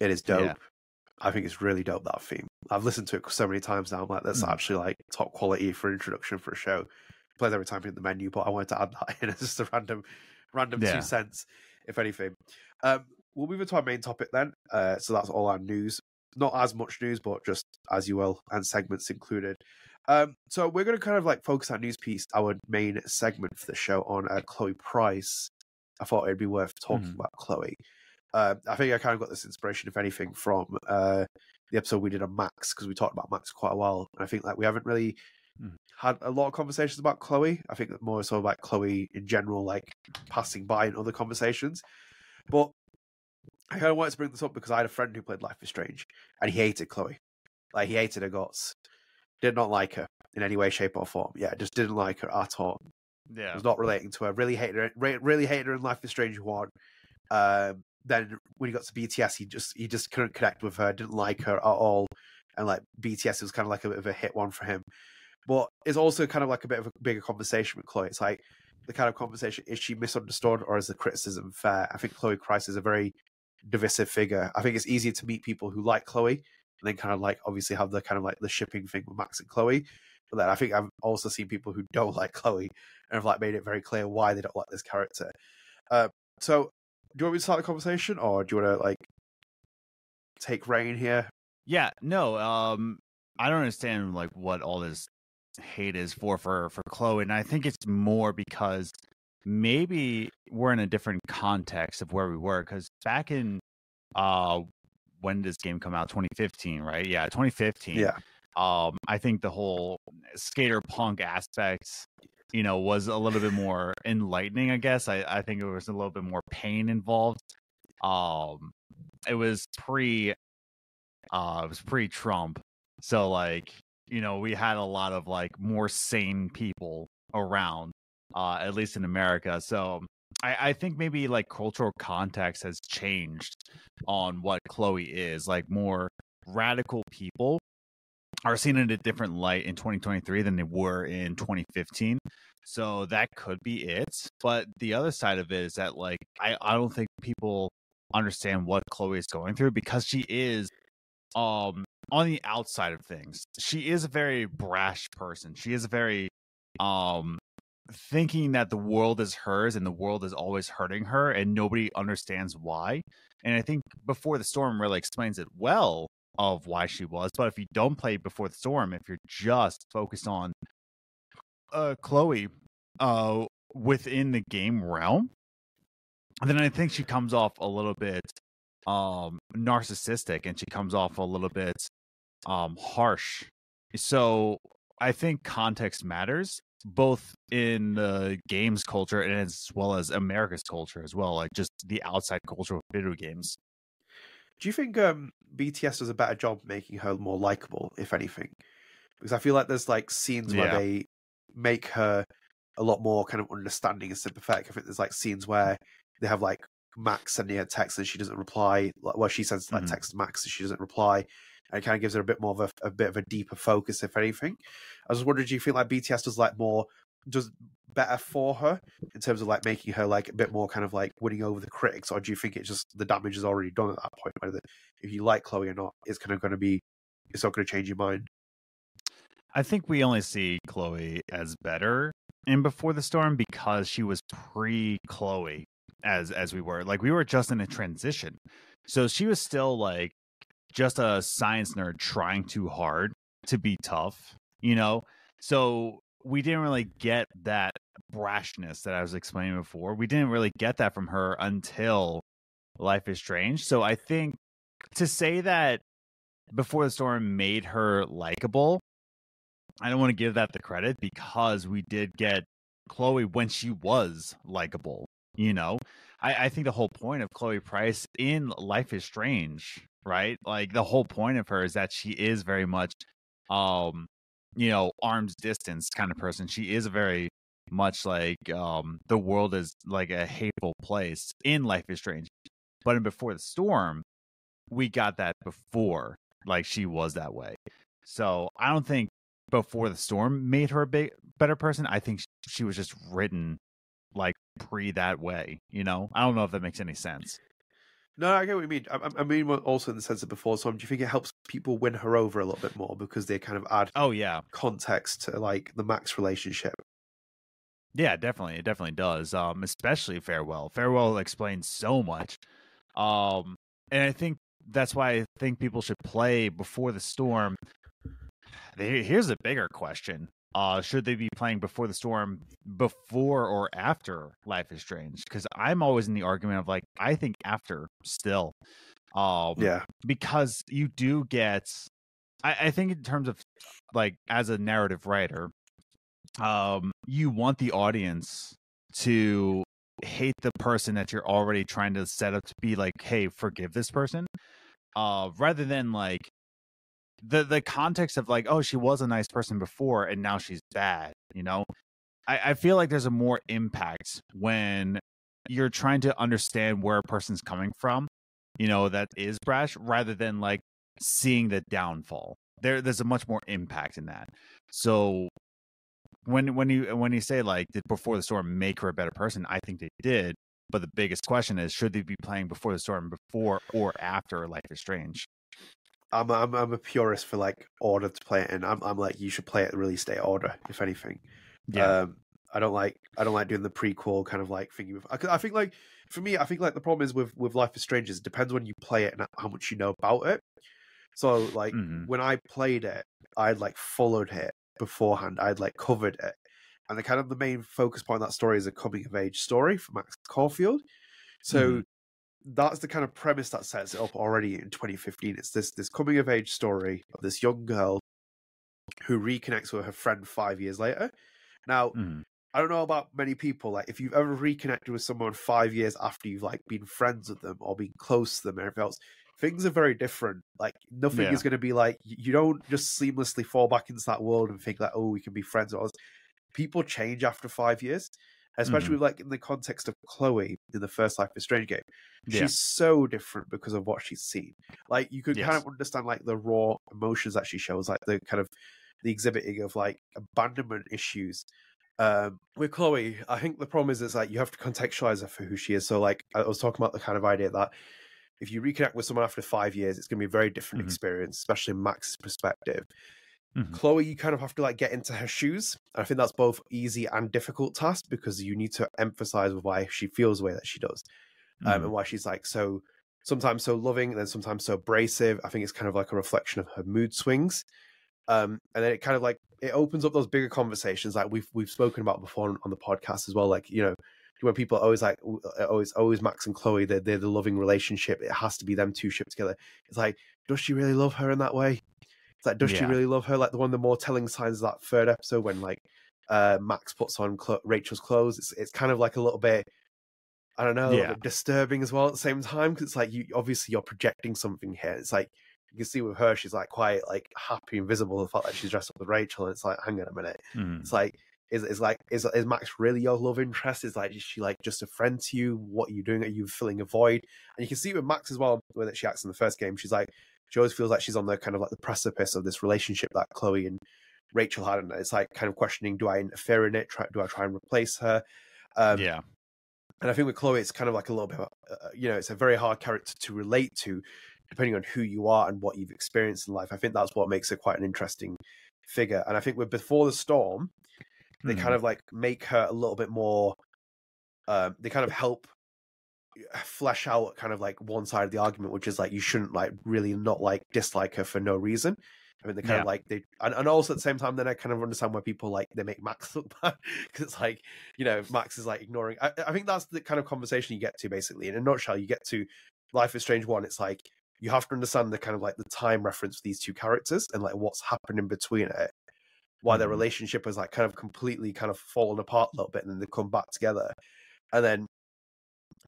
It is dope. Yeah. I think it's really dope that theme. I've listened to it so many times now. I'm like, that's Mm. actually like top quality for introduction for a show. Plays every time in the menu, but I wanted to add that in as just a random, random Yeah. two cents, if anything. Um, we'll move into our main topic then. Uh, so that's all our news. Not as much news, but just as you will, and segments included. Um, so we're going to kind of like focus our news piece, our main segment for the show on uh, Chloe Price. I thought it'd be worth talking Mhm. about Chloe. Uh, I think I kind of got this inspiration, if anything, from uh, the episode we did on Max because we talked about Max quite a while. And I think like we haven't really Mhm. had a lot of conversations about Chloe. I think more so about Chloe in general, like passing by in other conversations. But I kind of wanted to bring this up because I had a friend who played Life is Strange and he hated Chloe. Like he hated her guts. Did not like her in any way, shape, or form. Yeah, just didn't like her at all. Yeah. Was not relating to her. Really hated her. re- Really hated her in Life is Strange one. Um, then when he got to BTS, he just he just couldn't connect with her. Didn't like her at all. And like BTS was kind of like a bit of a hit one for him. But it's also kind of like a bit of a bigger conversation with Chloe. It's like the kind of conversation is she misunderstood or is the criticism fair? I think Chloe Christ is a very divisive figure. I think it's easier to meet people who like Chloe and then kind of like obviously have the kind of like the shipping thing with Max and Chloe. But then I think I've also seen people who don't like Chloe and have like made it very clear why they don't like this character. Uh, so do you want me to start the conversation or do you want to like take reign here? Yeah, no, um I don't understand like what all this hate is for for for Chloe and I think it's more because maybe we're in a different context of where we were cuz back in uh when did this game come out? 2015 right? Yeah 2015 Yeah. um i think the whole skater punk aspect you know was a little bit more enlightening i guess. I i think it was a little bit more pain involved. Um it was pre uh it was pre trump so like you know we had a lot of like more sane people around uh at least in america so I, I think maybe like cultural context has changed on what Chloe is. Like more radical people are seen in a different light in 2023 than they were in 2015. So that could be it. But the other side of it is that like I, I don't think people understand what Chloe is going through because she is um on the outside of things. She is a very brash person. She is a very um thinking that the world is hers and the world is always hurting her and nobody understands why. And I think Before the Storm really explains it well of why she was. But if you don't play Before the Storm, if you're just focused on uh Chloe uh within the game realm, then I think she comes off a little bit um narcissistic and she comes off a little bit um harsh. So I think context matters both in the games culture and as well as America's culture as well, like just the outside culture of video games. Do you think um, BTS does a better job making her more likable, if anything? Because I feel like there's like scenes where Yeah. they make her a lot more kind of understanding and sympathetic. I think there's like scenes where they have like Max sending her text and she doesn't reply. Like, well, she sends like Mhm. text to Max and she doesn't reply, and it kind of gives her a bit more of a, a bit of a deeper focus, if anything. I was wondering, do you feel like BTS does like more does better for her in terms of like making her like a bit more kind of like winning over the critics, or do you think it's just the damage is already done at that point? Whether if you like Chloe or not, it's kind of going to be it's not going to change your mind. I think we only see Chloe as better in Before the Storm because she was pre Chloe as as we were. Like we were just in a transition. So she was still like just a science nerd trying too hard to be tough, you know? So we didn't really get that brashness that I was explaining before. We didn't really get that from her until Life is Strange. So I think to say that Before the Storm made her likable. I don't want to give that the credit because we did get Chloe when she was likable. You know, I, I think the whole point of Chloe Price in Life is Strange, right? Like the whole point of her is that she is very much, um, you know, arm's distance kind of person. She is very much like um the world is like a hateful place in Life is Strange. But in Before the Storm, we got that before, like she was that way. So I don't think Before the Storm made her a big, better person. I think she was just written like pre that way. You know, I don't know if that makes any sense. No, I get what you mean. I, I mean, also in the sense of before Storm, do you think it helps people win her over a little bit more because they kind of add Oh yeah, context to like the Max relationship? yeah, definitely, it definitely does. Um, especially Farewell. Farewell explains so much. Um, and I think that's why I think people should play Before the Storm. Here's a bigger question. Uh, should they be playing Before the Storm before or after Life is Strange? Because I'm always in the argument of like, I think after still. Um, Yeah, because you do get I, I think in terms of like as a narrative writer um you want the audience to hate the person that you're already trying to set up to be like hey forgive this person uh rather than like the the context of like oh she was a nice person before and now she's bad you know? I i feel like there's a more impact when you're trying to understand where a person's coming from you know that is brash rather than like seeing the downfall. There there's a much more impact in that. So when when you when you say like did before the storm make her a better person? I think they did but the biggest question is should they be playing before the storm before or after life is strange I'm I'm I'm a purist for like order to play it and I'm I'm like you should play it release date order, if anything. Um, I don't like I don't like doing the prequel kind of like thingy. With, I, I think like for me, I think like the problem is with with Life is Strange is it depends when you play it and how much you know about it. So like Mhm. when I played it, I'd like followed it beforehand. I'd like covered it, and the kind of the main focus point of that story is a coming of age story for Max Caulfield. So Mhm. That's the kind of premise that sets it up already in 2015. It's this this coming of age story of this young girl who reconnects with her friend five years later. Now, Mhm. I don't know about many people. Like, if you've ever reconnected with someone five years after you've like been friends with them or been close to them and everything else, things are very different. Like, nothing Yeah. is going to be like you don't just seamlessly fall back into that world and think like, oh, we can be friends. People change after five years, especially with like in the context of Chloe in the first Life is Strange game. Yeah. She's so different because of what she's seen. Like, you could kind of understand like the raw emotions that she shows, like the kind of the exhibiting of like abandonment issues um, with Chloe, I think the problem is it's like you have to contextualize her for who she is. So, like I was talking about the kind of idea that if you reconnect with someone after five years, it's going to be a very different Mhm. experience, especially Max's perspective. Mhm. Chloe, you kind of have to like get into her shoes. And I think that's both easy and difficult task because you need to emphasize why she feels the way that she does, um, Mhm. and why she's like so sometimes so loving and then sometimes so abrasive. I think it's kind of like a reflection of her mood swings. Um, and then it kind of like it opens up those bigger conversations like we've we've spoken about before on, the podcast as well. Like you know, when people are always like always always Max and Chloe, they're, they're the loving relationship. It has to be them two shipped together. It's like, does she really love her in that way? Like, does she really love her? Like the one of the more telling signs of that third episode when like uh Max puts on Clo- Rachel's clothes. It's it's kind of like a little bit. I don't know, a Yeah. bit disturbing as well at the same time because it's like you obviously you're projecting something here. It's like you can see with her, she's like quite like happy and visible. The fact that she's dressed up with Rachel, and it's like, hang on a minute, Mhm. it's like is is like is is Max really your love interest? Is like is she like just a friend to you? What are you doing? Are you filling a void? And you can see with Max as well when she acts in the first game. She's like she always feels like she's on the kind of like the precipice of this relationship that Chloe and Rachel had, and it's like kind of questioning: Do I interfere in it? Try, do I try and replace her? Um, yeah and I think with Chloe, it's kind of like a little bit, of uh, you know, it's a very hard character to relate to, depending on who you are and what you've experienced in life. I think that's what makes her quite an interesting figure. And I think with Before the Storm, they Mhm. kind of like make her a little bit more. Um, they kind of help flesh out kind of like one side of the argument, which is like you shouldn't like really not like dislike her for no reason. I mean, they kind Yeah. of like they, and, and also at the same time, then I kind of understand why people like they make Max look bad because it's like you know Max is like ignoring. I, I think that's the kind of conversation you get to basically in a nutshell. You get to Life is Strange one. It's like you have to understand the kind of like the time reference for these two characters and like what's happened in between it why their Mhm. relationship has like kind of completely kind of fallen apart a little bit and then they come back together and then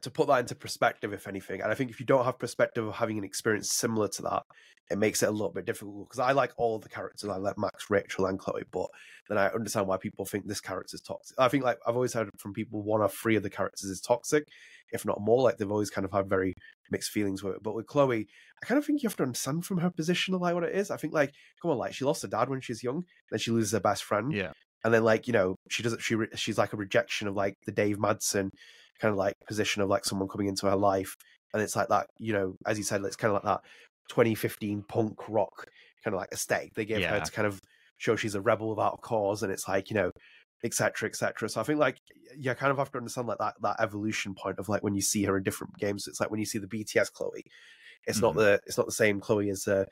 to put that into perspective if anything and i think if you don't have perspective of having an experience similar to that it makes it a little bit difficult because i like all the characters i like max rachel and chloe but then i understand why people think this character is toxic i think like i've always heard from people one or three of the characters is toxic if not more like they've always kind of had very mixed feelings with it but with chloe i kind of think you have to understand from her position of like what it is i think like come on like she lost her dad when she's young then she loses her best friend Yeah. and then like you know she doesn't she she's like a rejection of like the Dave Madsen kind of like position of like someone coming into her life and it's like that you know as you said it's kind of like that 2015 punk rock kind of like aesthetic they gave her to kind of show she's a rebel without a cause and it's like you know etc etc so i think like you kind of have to understand like that that evolution point of like when you see her in different games it's like when you see the bts chloe it's not Mhm. the it's not the same chloe as uh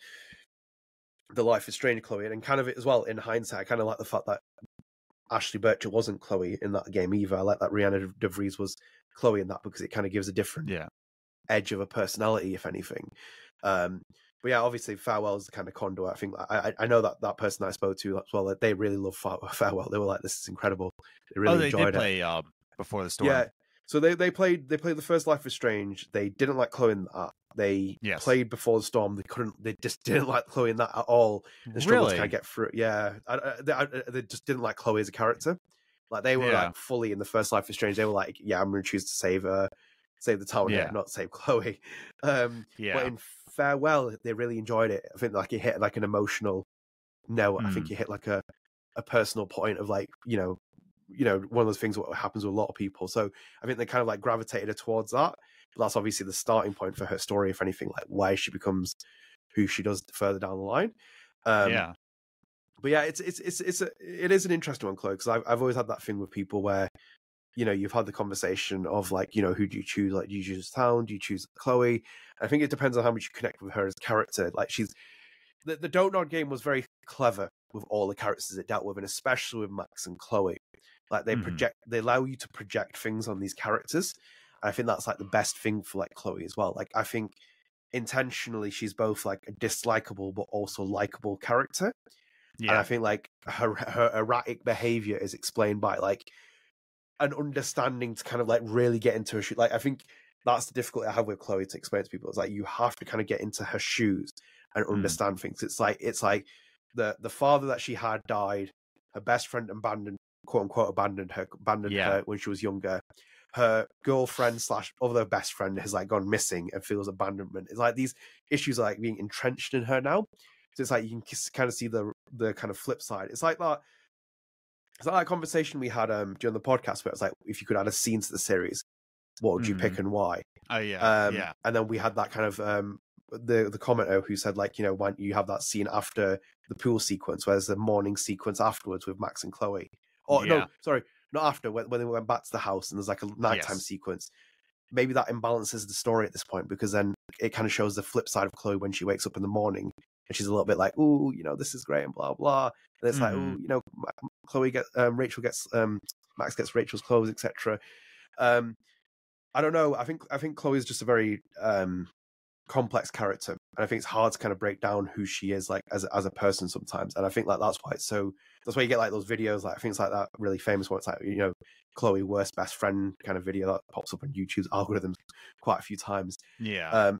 the life is strange chloe and kind of it as well in hindsight i kind of like the fact that Ashley Burch wasn't Chloe in that game either. I like that Rhianna DeVries was Chloe in that because it kind of gives a different Yeah. edge of a personality, if anything. Um, but yeah, obviously Farewell is the kind of conduit. I think I, I- know that that person I spoke to as well. that They really love Farewell. They were like, "This is incredible." They really oh, they enjoyed did it. play um, before the storm. Yeah. So they, they played they played the first Life is Strange. They didn't like Chloe in that. They Yes. played before the storm. They couldn't. They just didn't like Chloe in that at all. They struggled really. to kind of get through. Yeah, I, I, they, I, they just didn't like Chloe as a character. Like they were Yeah. like fully in the first Life is Strange. They were like, yeah, I'm going to choose to save her, save the town, Yeah. not save Chloe. Um, yeah. But in Farewell, they really enjoyed it. I think like it hit like an emotional note. I think Mm. it hit like a a personal point of like you know you know one of those things what happens with a lot of people. So I think they kind of like gravitated towards that. That's obviously the starting point for her story, if anything, like why she becomes who she does further down the line. Um, yeah. but yeah, it's it's it's it's a, it is an interesting one, Chloe, because I've I've always had that thing with people where, you know, you've had the conversation of like, you know, who do you choose? Like, do you choose Town? Do you choose Chloe? I think it depends on how much you connect with her as a character. Like, she's the the Don't Nod game was very clever with all the characters it dealt with, and especially with Max and Chloe. Like, they Mhm. project, they allow you to project things on these characters. I think that's like the best thing for like Chloe as well. Like, I think intentionally she's both like a dislikable but also likable character. Yeah. And I think like her her erratic behavior is explained by like an understanding to kind of like really get into her shoes. Like I think that's the difficulty I have with Chloe to explain to people. It's like you have to kind of get into her shoes and Mm. understand things. It's like it's like the the father that she had died. Her best friend abandoned, quote unquote, abandoned her, abandoned Yeah. her when she was younger. Her girlfriend slash other best friend has like gone missing and feels abandonment. It's like these issues are like being entrenched in her now. So it's like you can kind of see the the kind of flip side. It's like that. It's like that conversation we had um during the podcast where it's like if you could add a scene to the series, what would you pick and why? Oh yeah. Um, yeah. And then we had that kind of um the the commenter who said like you know why don't you have that scene after the pool sequence where there's the morning sequence afterwards with Max and Chloe. Oh Yeah. no, sorry, not after when, when they went back to the house and there's like a nighttime Yes. sequence. Maybe that imbalances the story at this point because then it kind of shows the flip side of Chloe when she wakes up in the morning and she's a little bit like, "Ooh, you know, this is great," and blah blah. And it's like, Mhm. "Ooh, you know, Chloe gets um, Rachel gets um, Max gets Rachel's clothes, etc." Um, I don't know. I think I think Chloe is just a very um, complex character, and I think it's hard to kind of break down who she is like as a- as a person sometimes. And I think like that's why it's so. That's why you get like those videos, like things like that, really famous one. It's like you know, Chloe worst best friend kind of video that pops up on YouTube's algorithms quite a few times. Yeah. Um,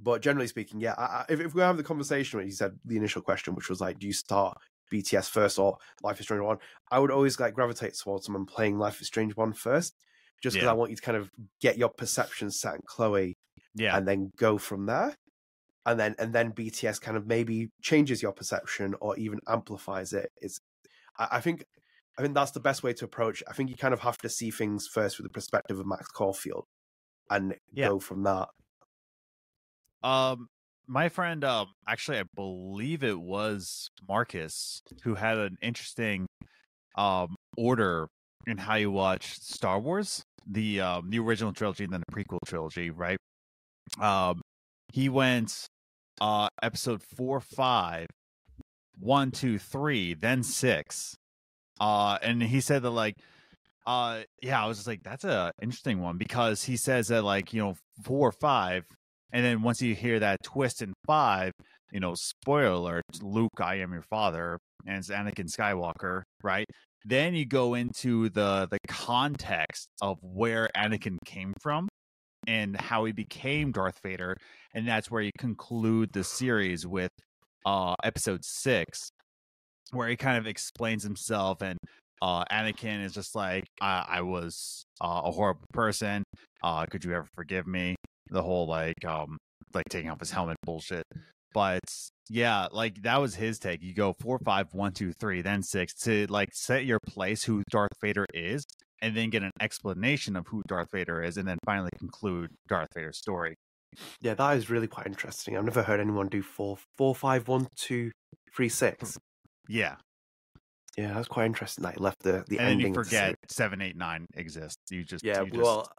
but generally speaking, yeah, I, I, if, if we have the conversation when you said the initial question, which was like, do you start BTS first or Life is Strange one? I would always like gravitate towards someone playing Life is Strange one first, just because Yeah. I want you to kind of get your perception set in Chloe yeah. and then go from there. And then and then BTS kind of maybe changes your perception or even amplifies it. It's I, I think I think that's the best way to approach. I think you kind of have to see things first with the perspective of Max Caulfield and Yeah. go from that. Um, my friend, um, actually, I believe it was Marcus who had an interesting, um, order in how you watch Star Wars, the um, the original trilogy and then the prequel trilogy, right? Um, he went, uh, episode four, five, one, two, three, then six, uh, and he said that like. Uh yeah, I was just like, that's a interesting one because he says that like, you know, four five And then once you hear that twist in five, you know, spoiler alert, Luke, I am your father, and it's Anakin Skywalker, right? Then you go into the the context of where Anakin came from and how he became Darth Vader, and that's where you conclude the series with uh episode six, where he kind of explains himself and uh Anakin is just like I, I was uh, a horrible person. Uh could you ever forgive me? The whole like um like taking off his helmet bullshit. But yeah, like that was his take. You go four, five, one, two, three, then six to like set your place who Darth Vader is, and then get an explanation of who Darth Vader is, and then finally conclude Darth Vader's story. Yeah, that is really quite interesting. I've never heard anyone do four, four, five, one, two, three, six. Yeah, Yeah, that's quite interesting. That left the the and then ending. you forget seven, eight, nine exists. You just Yeah, you just, well,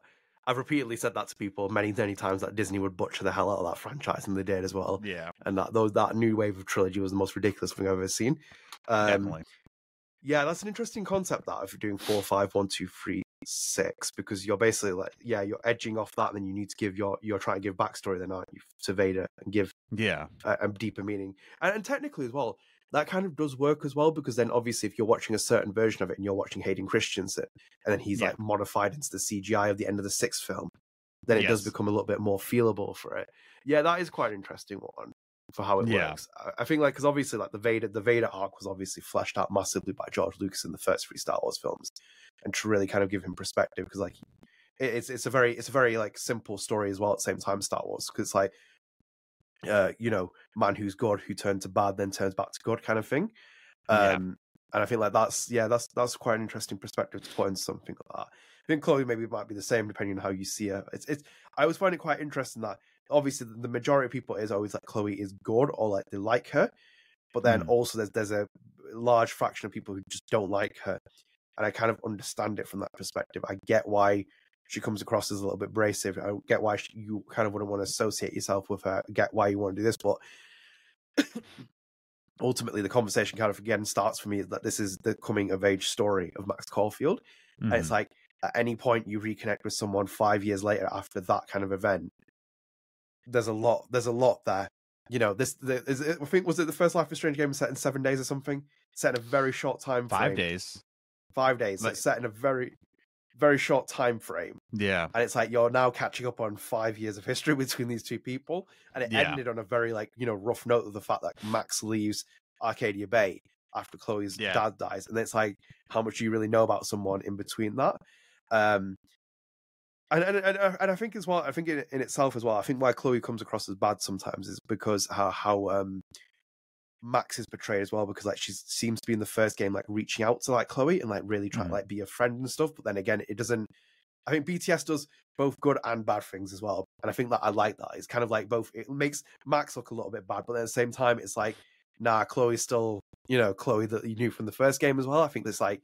I've repeatedly said that to people many, many times that Disney would butcher the hell out of that franchise, and they did as well. yeah, And that those that new wave of trilogy was the most ridiculous thing I've ever seen. Um, definitely. Yeah, that's an interesting concept. That if you're doing four, five, one, two, three, six, because you're basically like, yeah, you're edging off that, and then you need to give your you're trying to give backstory, then aren't you, to Vader, and give Yeah, a, a deeper meaning. And, and technically as well, that kind of does work as well because then obviously if you're watching a certain version of it and you're watching Hayden Christensen and then he's Yeah. like modified into the CGI of the end of the sixth film, then it does become a little bit more feelable for it. Yeah, that is quite an interesting one for how it Yeah. works. I- I think like because obviously like the Vader the Vader arc was obviously fleshed out massively by George Lucas in the first three Star Wars films, and to really kind of give him perspective because like it- it's it's a very it's a very like simple story as well at the same time Star Wars because it's like uh you know man who's good who turned to bad then turns back to good kind of thing Yeah. um and I think like that's yeah that's that's quite an interesting perspective to put into something like that. I think Chloe maybe might be the same depending on how you see her. It's it's I always find it quite interesting that obviously the majority of people is always like Chloe is good or like they like her, but then Mm. also there's there's a large fraction of people who just don't like her, and I kind of understand it from that perspective. I get why she comes across as a little bit abrasive. I get why she, you kind of wouldn't want to associate yourself with her. I get why you want to do this, but ultimately the conversation kind of again starts for me that this is the coming of age story of Max Caulfield. And it's Mhm. like at any point you reconnect with someone five years later after that kind of event, there's a lot. There's a lot there. You know, this. The, is it, I think was it the first Life is Strange game set in seven days or something? Set in a very short time. five days. Five days. Like- it's set in a very, very short time frame, Yeah, and it's like you're now catching up on five years of history between these two people, and it Yeah. ended on a very like you know rough note of the fact that Max leaves Arcadia Bay after Chloe's Yeah. dad dies, and it's like how much do you really know about someone in between that. Um, and and and, and I think as well, I think in, in itself as well, I think why Chloe comes across as bad sometimes is because how how um Max is portrayed as well, because like she seems to be in the first game like reaching out to like Chloe and like really trying Mhm. to like be a friend and stuff, but then again, it doesn't. I think BTS does both good and bad things as well, and I think that I like that. It's kind of like both. It makes Max look a little bit bad, but at the same time, it's like nah, Chloe's still you know Chloe that you knew from the first game as well. I think it's like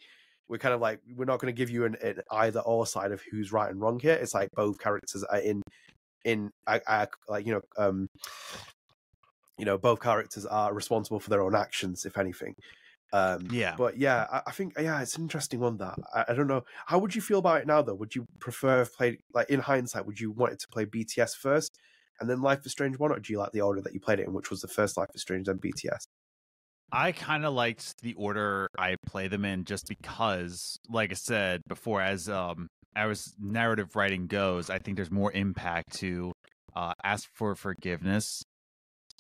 we're kind of like we're not going to give you an, an either or side of who's right and wrong here. It's like both characters are in in I, I, like you know um you know both characters are responsible for their own actions if anything. Um, Yeah. but yeah, I, I think yeah, it's an interesting one. That I, I don't know. How would you feel about it now, though? Would you prefer play like in hindsight? Would you want it to play BTS first and then Life is Strange one, or do you like the order that you played it in, which was the first Life is Strange then BTS? I kind of liked the order I play them in just because, like I said before, as um as narrative writing goes, I think there's more impact to uh, ask for forgiveness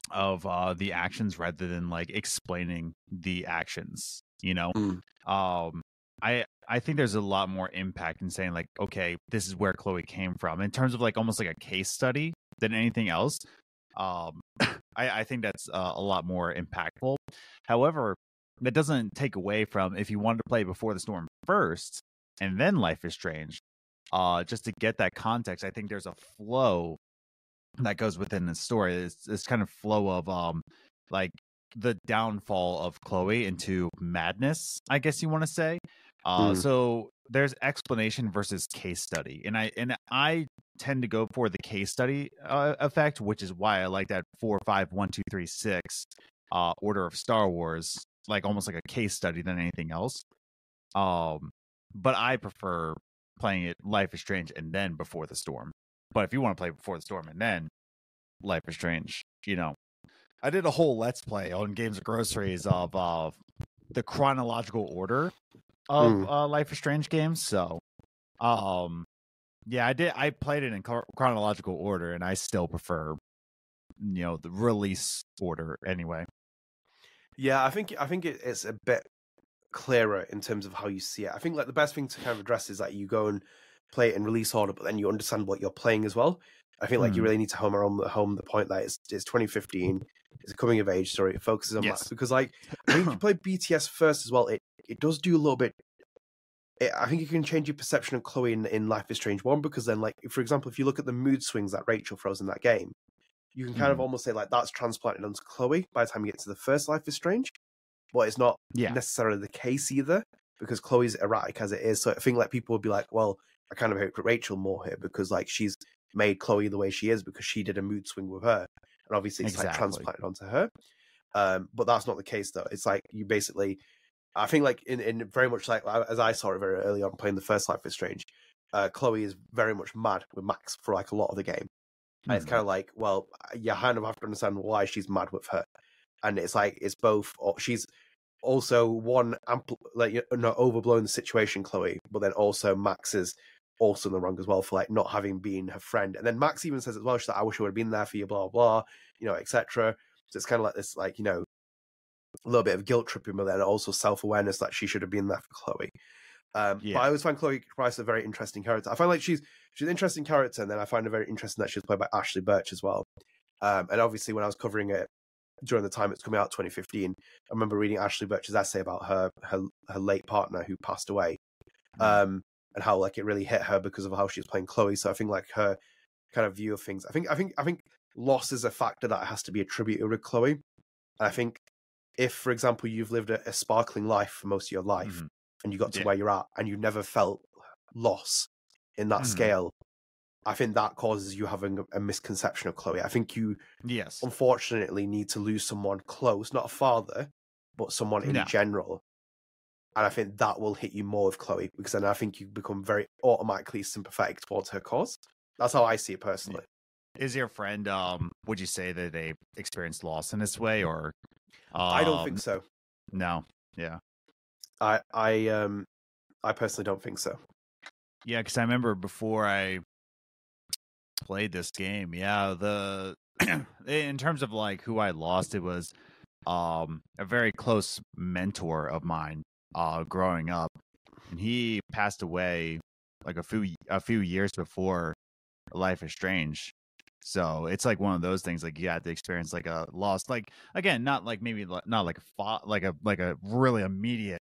of uh, the actions rather than like explaining the actions. You know, Mm. um, I I think there's a lot more impact in saying like, okay, this is where Chloe came from in terms of like almost like a case study than anything else. Um, I, I think that's uh, a lot more impactful. However, that doesn't take away from if you wanted to play Before the Storm first and then Life is Strange, uh, just to get that context. I think there's a flow that goes within the story. It's this kind of flow of um, like the downfall of Chloe into madness, I guess you want to say. Uh, Mm. So there's explanation versus case study, and I and I tend to go for the case study uh, effect, which is why I like that four, five, one, two, three, six uh, order of Star Wars, like almost like a case study than anything else. Um, but I prefer playing it Life is Strange and then Before the Storm. But if you want to play Before the Storm and then, Life is Strange. You know, I did a whole let's play on Games of Groceries of uh, the chronological order of Mm. uh, Life is Strange games. So, um, yeah, I did. I played it in chronological order, and I still prefer, you know, the release order anyway. Yeah, I think I think it, it's a bit clearer in terms of how you see it. I think like the best thing to kind of address is that you go and play it in release order, but then you understand what you're playing as well. I think like you Hmm. really need to home around the home the point that it's, it's 2015. It's a coming of age story. It focuses on Yes. Max because like I if you play BTS first as well, it it does do a little bit. I think you can change your perception of Chloe in, in Life is Strange one because then like for example, if you look at the mood swings that Rachel throws in that game, you can kind of Mhm. almost say like that's transplanted onto Chloe by the time you get to the first Life is Strange, but it's not Yeah, necessarily the case either because Chloe's erratic as it is. So I think like people would be like, well, I kind of hate Rachel more here because like she's made Chloe the way she is because she did a mood swing with her, and obviously it's like Exactly. transplanted onto her. Um, but that's not the case though. It's like you basically, I think like in, in very much like as I saw it very early on playing the first Life is Strange, uh, Chloe is very much mad with Max for like a lot of the game. And it's Mhm. kind of like, well, you kind of have to understand why she's mad with her. And it's like, it's both, she's also one, ampl- like, you know, overblowing the situation, Chloe, but then also Max is also in the wrong as well for like not having been her friend. And then Max even says as well, she's like, I wish I would have been there for you, blah, blah, you know, etc. So it's kind of like this, like, you know, a little bit of guilt tripping, but then also self awareness that she should have been there for Chloe. Um, Yeah. But I always find Chloe Price a very interesting character. I find like she's she's an interesting character, and then I find her very interesting that she's played by Ashley Burch as well. Um, and obviously, when I was covering it during the time it's coming out, 2015, I remember reading Ashley Burch's essay about her her her late partner who passed away, Mhm. um, and how like it really hit her because of how she was playing Chloe. So I think like her kind of view of things. I think I think I think loss is a factor that has to be attributed with Chloe. And I think if, for example, you've lived a, a sparkling life for most of your life Mhm. and you got to Yeah. where you're at and you never felt loss in that Mhm. scale, I think that causes you having a, a misconception of Chloe. I think you yes, unfortunately need to lose someone close, not a father, but someone in No. general. And I think that will hit you more with Chloe because then I think you become very automatically sympathetic towards her cause. That's how I see it personally. is your friend? Um, would you say that they experienced loss in this way, or I don't um, think so. No, yeah, I I um I personally don't think so. yeah. Because I remember before I played this game, yeah, the in terms of like who I lost, it was um a very close mentor of mine uh growing up, and he passed away like a few a few years before Life is Strange. So it's like one of those things like you had to experience like a loss, like again, not like maybe not like a like a like a really immediate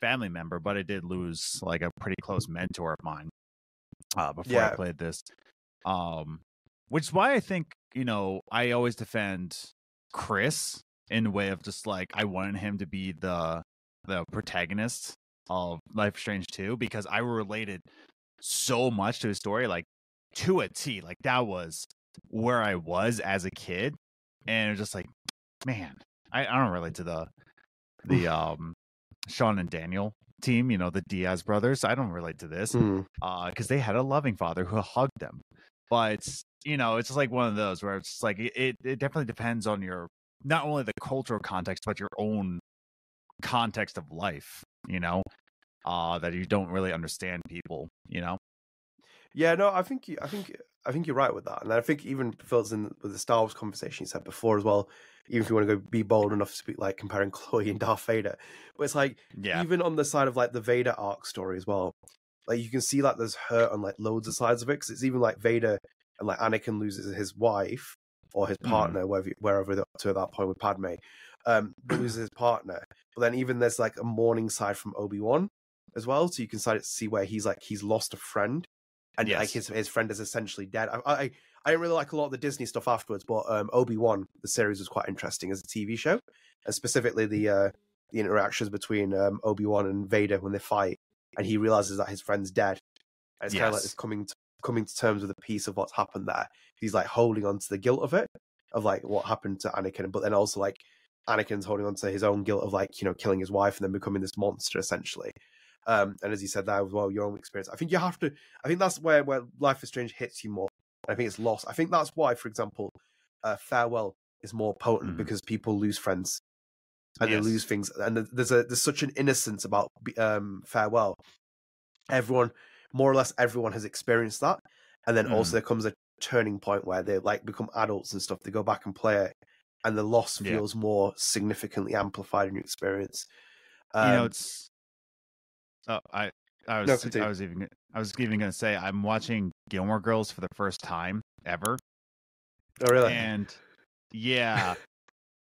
family member, but I did lose like a pretty close mentor of mine uh, before I played this. Um, which is why I think you know I always defend Chris in a way of just like I wanted him to be the the protagonist of Life Strange 2 because I related so much to his story, like to a T. Like that was where I was as a kid, and just like, man, I, I don't relate to the the um Sean and Daniel team. You know, the Diaz brothers. I don't relate to this Mm. because they had a loving father who hugged them. But you know, it's just like one of those where it's like it, it, it definitely depends on your not only the cultural context but your own context of life. You know, uh, that you don't really understand people. You know, Yeah, no, I think I think I think you're right with that, and I think even fills in with the Star Wars conversation you said before as well. Even if you want to go be bold enough to speak like comparing Chloe and Darth Vader, but it's like yeah, even on the side of like the Vader arc story as well, like you can see like there's hurt on like loads of sides of it because it's even like Vader and like Anakin loses his wife or his Mhm. partner wherever wherever they're up to at that point with Padme, um, loses his partner. But then even there's like a mourning side from Obi Wan as well, so you can start to see where he's like he's lost a friend and like his his friend is essentially dead. I I, I didn't really like a lot of the Disney stuff afterwards, but um, Obi Wan the series was quite interesting as a TV show, and specifically the uh, the interactions between um, Obi Wan and Vader when they fight, and he realizes that his friend's dead, and it's kind of like Yes. this coming to, coming to terms with a piece of what's happened there. He's like holding on to the guilt of it, of like what happened to Anakin, but then also like Anakin's holding on to his own guilt of like you know killing his wife and then becoming this monster essentially. Um, and as you said that as well, your own experience. I think you have to. I think that's where where Life is Strange hits you more. I think it's lost. I think that's why, for example, uh, farewell is more potent Mhm. because people lose friends and Yes. they lose things, and there's a there's such an innocence about um, farewell. Everyone, more or less, everyone has experienced that, and then also Mhm. there comes a turning point where they like become adults and stuff. They go back and play it, and the loss Yeah. feels more significantly amplified in your experience. Um, you know, it's. Oh, I I was No, I was even I was even gonna say I'm watching Gilmore Girls for the first time ever, oh really? and yeah,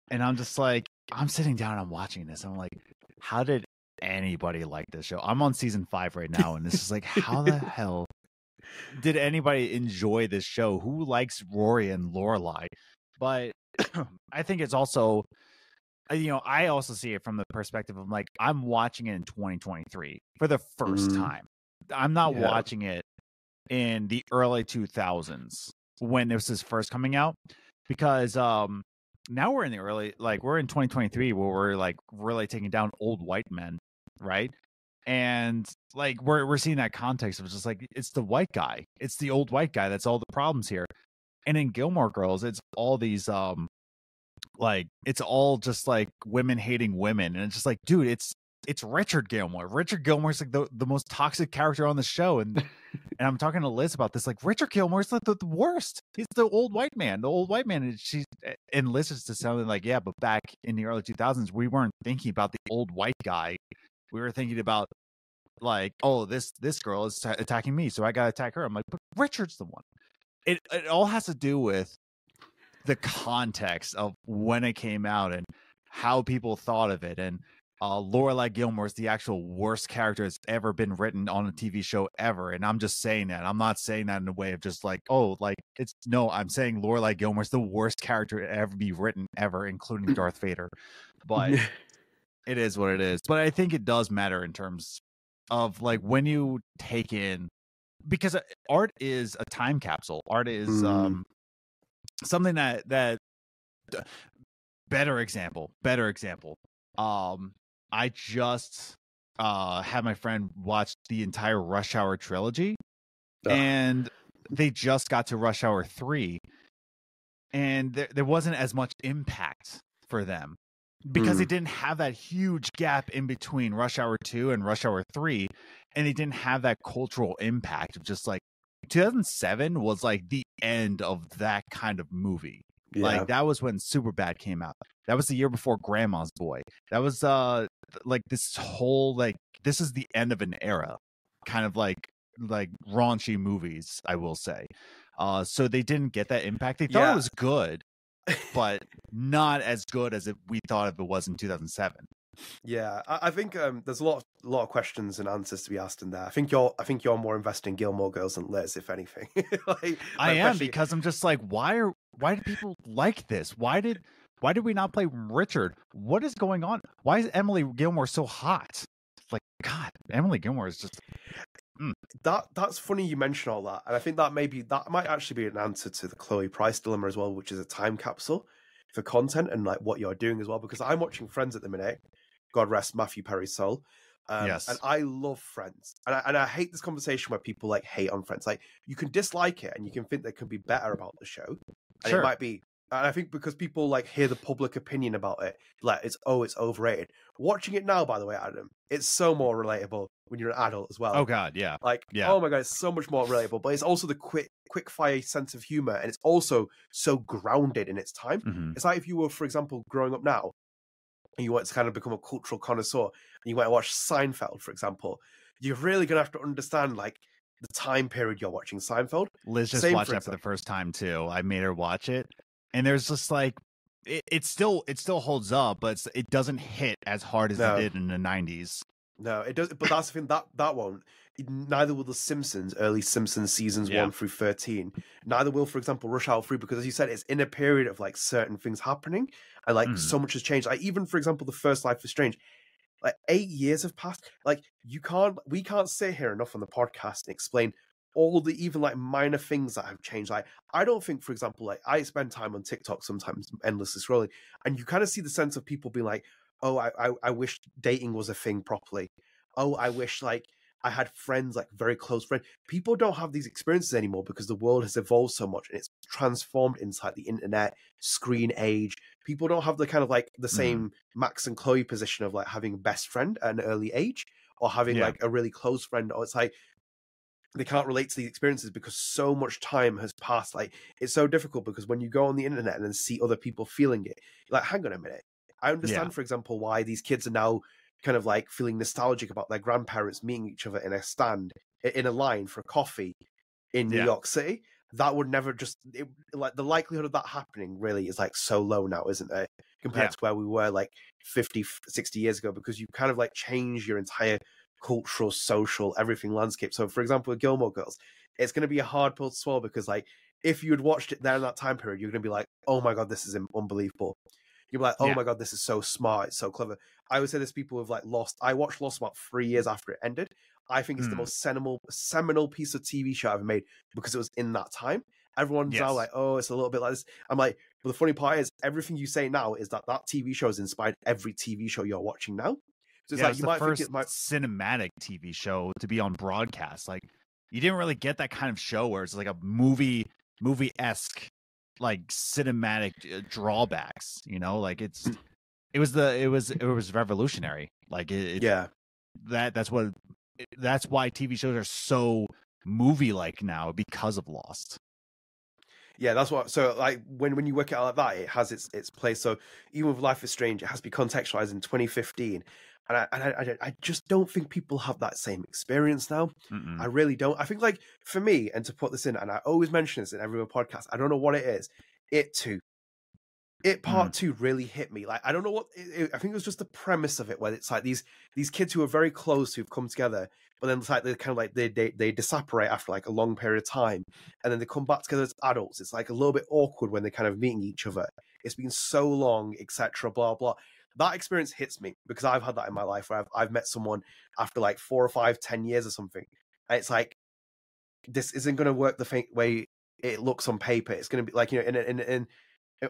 and I'm just like I'm sitting down and I'm watching this. I'm like, how did anybody like this show? I'm on season five right now, and it's just like, how the hell did anybody enjoy this show? Who likes Rory and Lorelai? But I think it's also, you know, I also see it from the perspective of like I'm watching it in 2023 for the first Mm. time. I'm not Yeah. watching it in the early 2000s when this is first coming out because um now we're in the early like we're in 2023 where we're like really taking down old white men right and like we're we're seeing that context of just like it's the white guy it's the old white guy that's all the problems here and in gilmore girls it's all these um like it's all just like women hating women and it's just like dude it's it's richard gilmore. Richard gilmore's like the, the most toxic character on the show and and i'm talking to liz about this like richard gilmore's like the, the worst. He's the old white man the old white man and she's eh, and liz is just sounding like yeah but back in the early 2000s we weren't thinking about the old white guy. We were thinking about like oh this this girl is ta- attacking me so i gotta attack her. I'm like but richard's the one. It it all has to do with the context of when it came out and how people thought of it and uh Lorelai Gilmore is the actual worst character that's ever been written on a TV show ever and I'm just saying that I'm not saying that in a way of just like oh like it's no I'm saying Lorelai Gilmore is the worst character to ever be written ever including Darth Vader but it is what it is. But I think it does matter in terms of like when you take in because uh, art is a time capsule. Art is Mm. um something that that better example, better example. Um I just uh had my friend watch the entire Rush Hour trilogy Ugh. and they just got to Rush Hour 3 and there there wasn't as much impact for them because they didn't have that huge gap in between Rush Hour 2 and Rush Hour 3 and they didn't have that cultural impact of just like 2007 was like the end of that kind of movie. yeah. Like that was when Superbad came out. That was the year before Grandma's Boy. That was uh like this whole like this is the end of an era. Kind of like like raunchy movies, I will say. Uh so they didn't get that impact. They thought Yeah. it was good, but not as good as it, we thought it was in 2007. Yeah, I, I think um, there's a lot, of, lot of questions and answers to be asked in there. I think you're, I think you're more invested in Gilmore Girls than Liz, if anything. like, I am because I'm just like, why are why do people like this? Why did why did we not play Richard? What is going on? Why is Emily Gilmore so hot? Like, God, Emily Gilmore is just that that's funny you mention all that, and I think that maybe that might actually be an answer to the Chloe Price dilemma as well, which is a time capsule for content and like what you're doing as well. Because I'm watching Friends at the minute. God rest Matthew Perry's soul. Um, Yes. and I love Friends, and I, and I hate this conversation where people like hate on Friends. Like you can dislike it, and you can think there could be better about the show, and Sure. it might be. And I think because people like hear the public opinion about it, like it's oh, it's overrated. Watching it now, by the way, Adam, it's so more relatable when you're an adult as well. oh god, yeah. Like, Yeah. oh my god, it's so much more relatable. But it's also the quick, quick fire sense of humor, and it's also so grounded in its time. hmm It's like if you were, for example, growing up now, you want to kind of become a cultural connoisseur, and you want to watch Seinfeld, for example, you're really gonna have to understand like the time period you're watching Seinfeld. Liz just Same watched for that for the first time too. I made her watch it, and there's just like it, it still it still holds up, but it's, it doesn't hit as hard as No. it did in the 90s. No, it does. But that's the thing that that won't. Neither will the Simpsons early Simpsons seasons Yeah. one through thirteen. Neither will, for example, Rush Hour Three because, as you said, it's in a period of like certain things happening, and like Mhm. so much has changed. Like even, for example, the first Life is Strange. Like eight years have passed. Like you can't, we can't sit here enough on the podcast and explain all the even like minor things that have changed. Like I don't think, for example, like I spend time on TikTok sometimes endlessly scrolling, and you kind of see the sense of people being like, "Oh, I, I, I wish dating was a thing properly." Oh, I wish like I had friends, like very close friends. People don't have these experiences anymore because the world has evolved so much and it's transformed inside the internet, screen age. People don't have the kind of like the Mhm. same Max and Chloe position of like having a best friend at an early age or having Yeah. like a really close friend. Or it's like they can't relate to these experiences because so much time has passed. Like it's so difficult because when you go on the internet and then see other people feeling it, like, hang on a minute. I understand, for example, why these kids are now kind of like feeling nostalgic about their grandparents meeting each other in a stand in a line for coffee in New Yeah. York City. That would never just it, like the likelihood of that happening really is like so low now, isn't it? Compared Yeah. to where we were like 50, 60 years ago, because you kind of like change your entire cultural, social, everything landscape. So, for example, with Gilmore Girls, it's going to be a hard pill to swallow because, like, if you had watched it there in that time period, you're going to be like, "Oh my god, this is un- unbelievable." You're like, "Oh Yeah. my god, this is so smart, it's so clever." I would say there's people who've like lost. I watched Lost about three years after it ended. I think it's the Mm. most seminal, seminal piece of TV show I've made because it was in that time. Everyone's now like, "Oh, it's a little bit like this." I'm like, but the funny part is, everything you say now is that that TV show has inspired every TV show you're watching now. So it's yeah, like it's you the might first think it might cinematic TV show to be on broadcast. Like you didn't really get that kind of show where it's like a movie movie esque like cinematic uh, drawbacks. You know, like it's it was the it was it was revolutionary. Like it, it yeah. that that's what that's why TV shows are so movie like now because of Lost. Yeah, that's what. So, like, when when you work it out like that, it has its its place. So, even with Life is Strange, it has to be contextualized in 2015, and I and I, I, I just don't think people have that same experience now. Mm-mm. I really don't. I think, like, for me, and to put this in, and I always mention this in every podcast. I don't know what it is. It too. It part mm. two really hit me. Like, I don't know what. It, it- I think it was just the premise of it, where it's like these these kids who are very close who've come together, but then it's like they kind of like they they they disapparate after like a long period of time and then they come back together as adults. It's like a little bit awkward when they're kind of meeting each other. It's been so long, etc. Blah blah. That experience hits me because I've had that in my life where I've, I've met someone after like four or five, ten years or something, and it's like this isn't going to work the way it looks on paper. It's going to be like you know, in in in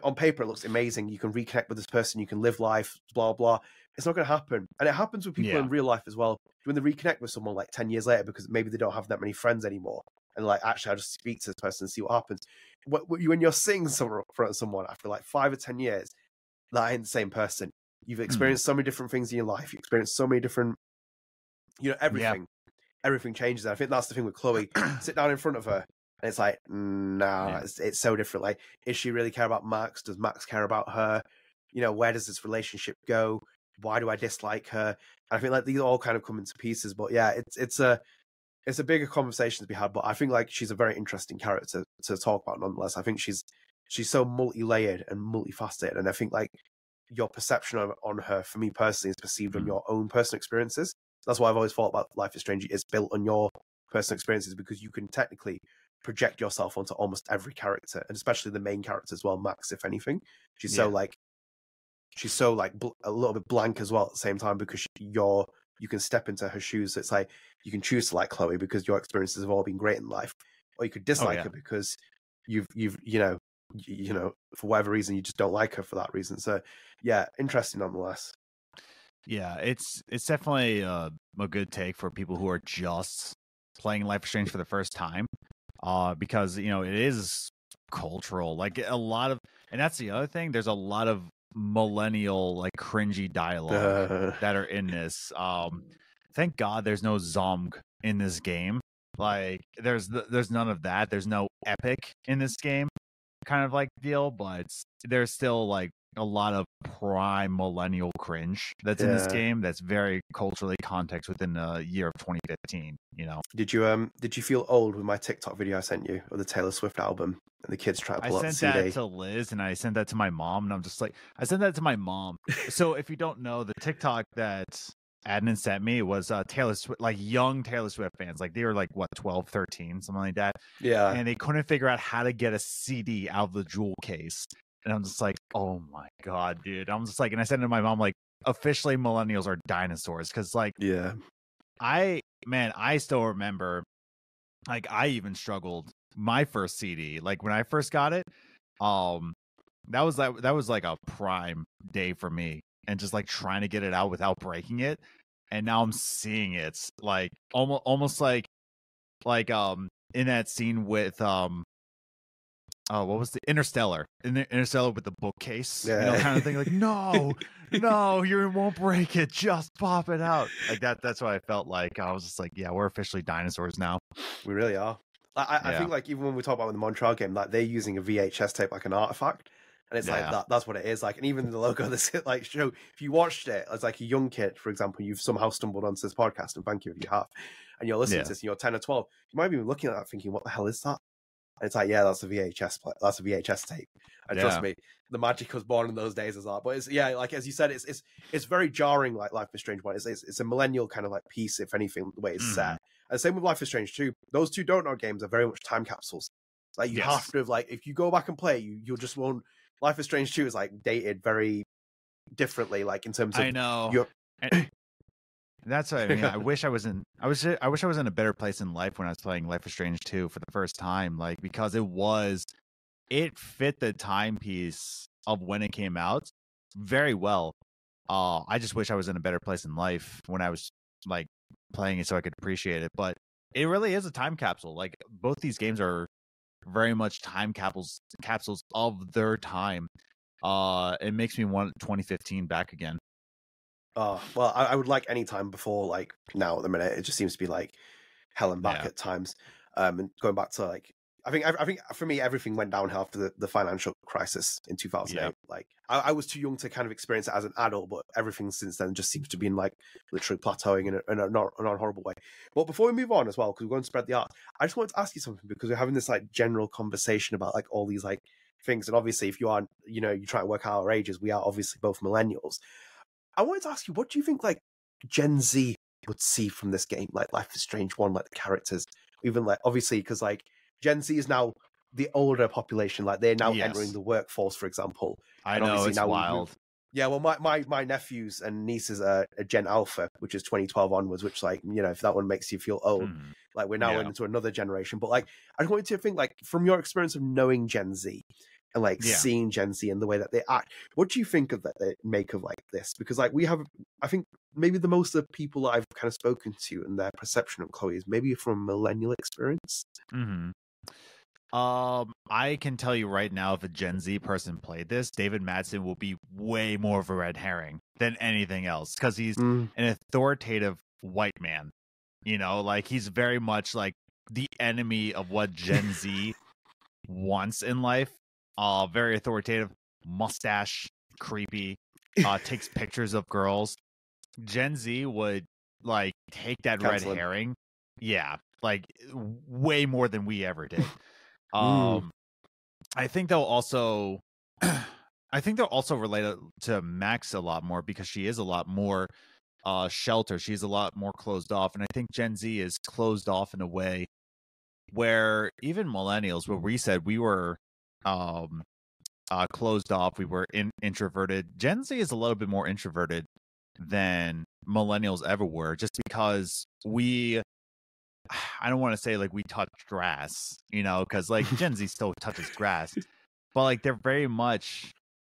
on paper it looks amazing. You can reconnect with this person, you can live life, blah blah. It's not going to happen, and it happens with people Yeah. in real life as well. When they reconnect with someone like ten years later because maybe they don't have that many friends anymore, and like actually I'll just speak to this person and see what happens. Wh- wh- When you're seeing somewhere in front of someone after like five or ten years, that ain't the same person. You've mm-hmm. experienced so many different things in your life. You experienced so many different, you know, everything. Everything changes. And I think that's the thing with Chloe. Sit down in front of her, and it's like, no, Yeah. it's, it's so different. Like, is she really care about Max? Does Max care about her? You know, where does this relationship go? Why do I dislike her? And I think like these all kind of come into pieces. But yeah, it's it's a it's a bigger conversation to be had. But I think like she's a very interesting character to talk about nonetheless. I think she's she's so multi layered and multifaceted, and I think like your perception on, on her, for me personally, is perceived on Mm. your own personal experiences. That's why I've always thought about Life is Strange. It's built on your personal experiences because you can technically project yourself onto almost every character, and especially the main character as well, Max. If anything, she's so like she's so like bl- a little bit blank as well at the same time because she, you're you can step into her shoes. It's like you can choose to like Chloe because your experiences have all been great in life, or you could dislike yeah. her because you've you've you know you know for whatever reason you just don't like her for that reason. So yeah, interesting nonetheless. Yeah, it's it's definitely uh, a good take for people who are just playing Life is Strange for the first time, uh, because you know it is cultural. Like a lot of, and that's the other thing. There's a lot of millennial like cringy dialogue Uh, that are in this. Um, thank God there's no Zomg in this game. Like there's th- there's none of that. There's no epic in this game, kind of like deal. But there's still like a lot of prime millennial cringe that's in this game. That's very culturally context within the year of 2015. You know, did you um did you feel old with my TikTok video I sent you of the Taylor Swift album and the kids trying to I pull out sent the CD? that to Liz and I sent that to my mom, and I'm just like, I sent that to my mom. so if you don't know, the TikTok that Adnan sent me was uh, Taylor Swift, like young Taylor Swift fans. Like they were like, what, 12, 13, something like that. Yeah, And they couldn't figure out how to get a CD out of the jewel case. And I'm just like, oh my God, dude. I'm just like, and I said to my mom, like, officially millennials are dinosaurs. Cause like, yeah, I man, I still remember like I even struggled my first CD. Like when I first got it, um that was that that was like a prime day for me and just like trying to get it out without breaking it. And now I'm seeing it like almost almost like like um in that scene with um oh what was the Interstellar in the Interstellar with the bookcase you know Yeah. kind of thing like no no you won't break it just pop it out like that that's what I felt like I was just like yeah we're officially dinosaurs now We really are. I, I Yeah. think like even when we talk about the Montreal game, like they're using a VHS tape like an artifact, and it's like that. That's what it is. Like, and even the logo, this like show. If you watched it as like a young kid, for example, you've somehow stumbled onto this podcast, and thank you if you have, and you're listening Yeah. to this, and you're ten or twelve, you might be looking at that thinking, "What the hell is that?" And it's like, yeah, that's a VHS. Play. That's a VHS tape. And trust me, the magic was born in those days as that. But it's yeah, like as you said, it's it's it's very jarring. Like Life is Strange one, it's it's, it's a millennial kind of like piece, if anything, the way it's Mhm. set. And same with Life is Strange too. Those two Don't Nod games are very much time capsules. Like you Yes. have to have like if you go back and play, you you'll just won't. Life is Strange two is like dated very differently, like in terms of I know your- And- That's what I mean. I wish I was in. I was. I wish I was in a better place in life when I was playing Life is Strange 2 for the first time. Like because it was, it fit the timepiece of when it came out very well. Uh, I just wish I was in a better place in life when I was like playing it so I could appreciate it. But it really is a time capsule. Like both these games are very much time capsules capsules of their time. Uh, it makes me want 2015 back again. Oh well, I, I would like any time before like now at the minute. It just seems to be like hell and back Yeah. at times. Um, and going back to like, I think I, think for me everything went downhill after the, the financial crisis in two thousand eight. Yeah. Like I, I was too young to kind of experience it as an adult, but everything since then just seems to be in like literally plateauing in a, in a not, not horrible way. But before we move on as well, because we're going to spread the art, I just wanted to ask you something because we're having this like general conversation about like all these like things, and obviously if you aren't, you know you try to work out our ages, we are obviously both millennials. I wanted to ask you, what do you think like Gen Z would see from this game, like Life is Strange One, like the characters, even like obviously because like Gen Z is now the older population, like they're now Yes. entering the workforce, for example. I And know it's now we- wild. Yeah, well, my my my nephews and nieces are a Gen Alpha, which is 2012 onwards, which like you know if that one makes you feel old, Mhm. like we're now Yeah. into another generation. But like I just wanted to think like from your experience of knowing Gen Z and like Yeah. seeing Gen Z and the way that they act, what do you think of that they make of like this? Because like we have, I think maybe the most of the people that I've kind of spoken to and their perception of Chloe is maybe from millennial experience. hmm Um, I can tell you right now, if a Gen Z person played this, David Madsen will be way more of a red herring than anything else because he's Mm. an authoritative white man. You know, like he's very much like the enemy of what Gen Z wants in life. Uh, very authoritative, mustache, creepy, uh, takes pictures of girls. Gen Z would like take that red herring, yeah, like way more than we ever did. Um, I think they'll also, I think they'll also relate to Max a lot more because she is a lot more uh sheltered. She's a lot more closed off, and I think Gen Z is closed off in a way where even millennials, where we said we were um uh closed off, we were in, introverted. Gen Z is a little bit more introverted than millennials ever were, just because we I don't want to say like we touch grass, you know, because like Gen Z still touches grass, but like they're very much,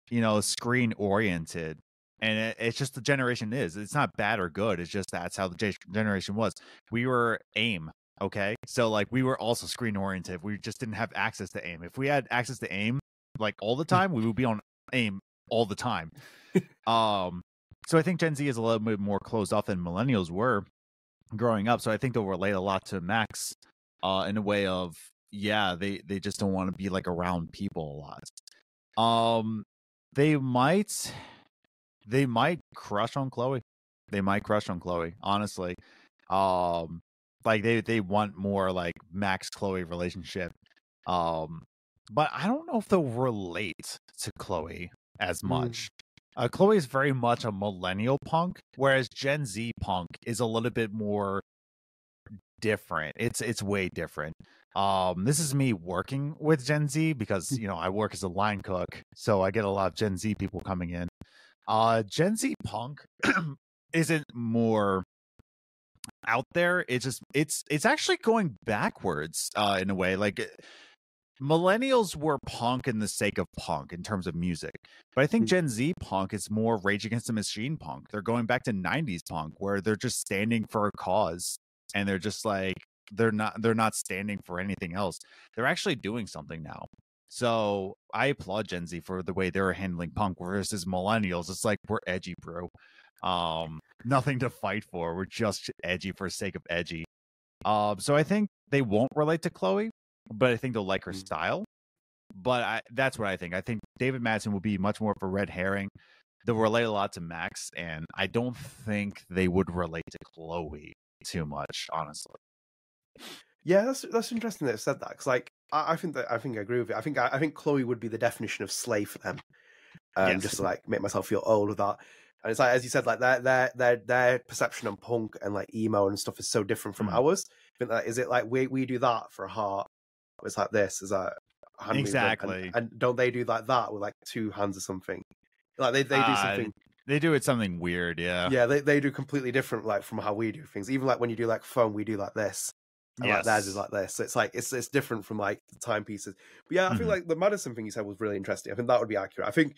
you know, screen oriented. And it, it's just the generation is. It's not bad or good. It's just that's how the generation was. We were AIM, okay? So like we were also screen oriented. We just didn't have access to AIM. If we had access to AIM like all the time, we would be on AIM all the time. um, so I think Gen Z is a little bit more closed off than millennials were growing up. So I think they'll relate a lot to Max uh, in a way of yeah, they they just don't want to be like around people a lot. Um, they might they might crush on Chloe. They might crush on Chloe. Honestly, um, like they they want more like Max Chloe relationship. Um, but I don't know if they'll relate to Chloe as Mm. much. Uh, Chloe is very much a millennial punk, whereas Gen Z punk is a little bit more different. It's it's way different. Um, this is me working with Gen Z because you know I work as a line cook, so I get a lot of Gen Z people coming in. Uh, Gen Z punk isn't more out there. It's just it's it's actually going backwards uh, in a way. Like millennials were punk in the sake of punk in terms of music. But I think Mm. Gen Z punk is more Rage Against the Machine punk. They're going back to 90s punk where they're just standing for a cause and they're just like they're not they're not standing for anything else. They're actually doing something now. So I applaud Gen Z for the way they're handling punk versus millennials. It's like we're edgy, bro. Um, nothing to fight for. We're just edgy for sake of edgy. Um, so I think they won't relate to Chloe, but I think they'll like her Mm. style. But I, that's what I think. I think David Madsen will be much more of a red herring. They'll relate a lot to Max, and I don't think they would relate to Chloe too much, honestly. Yeah, that's that's interesting that you said that because, like, I, I think that I think I agree with it. I think I, I think Chloe would be the definition of slave for them. Um, Yes. just to like make myself feel old with that. And it's like as you said, like their their their their perception on punk and like emo and stuff is so different from Mm. ours. I think that is it like we we do that for a heart. It's like this is hand movement, and- Exactly. And, don't they do like that with like two hands or something? Like they they do Uh, something. They do it something weird, yeah. Yeah, they they do completely different like from how we do things. Even like when you do like phone, we do like this. And like theirs is like this. So it's like it's it's different from like the timepieces. But yeah, I Mhm. feel like the Madsen thing you said was really interesting. I think that would be accurate. I think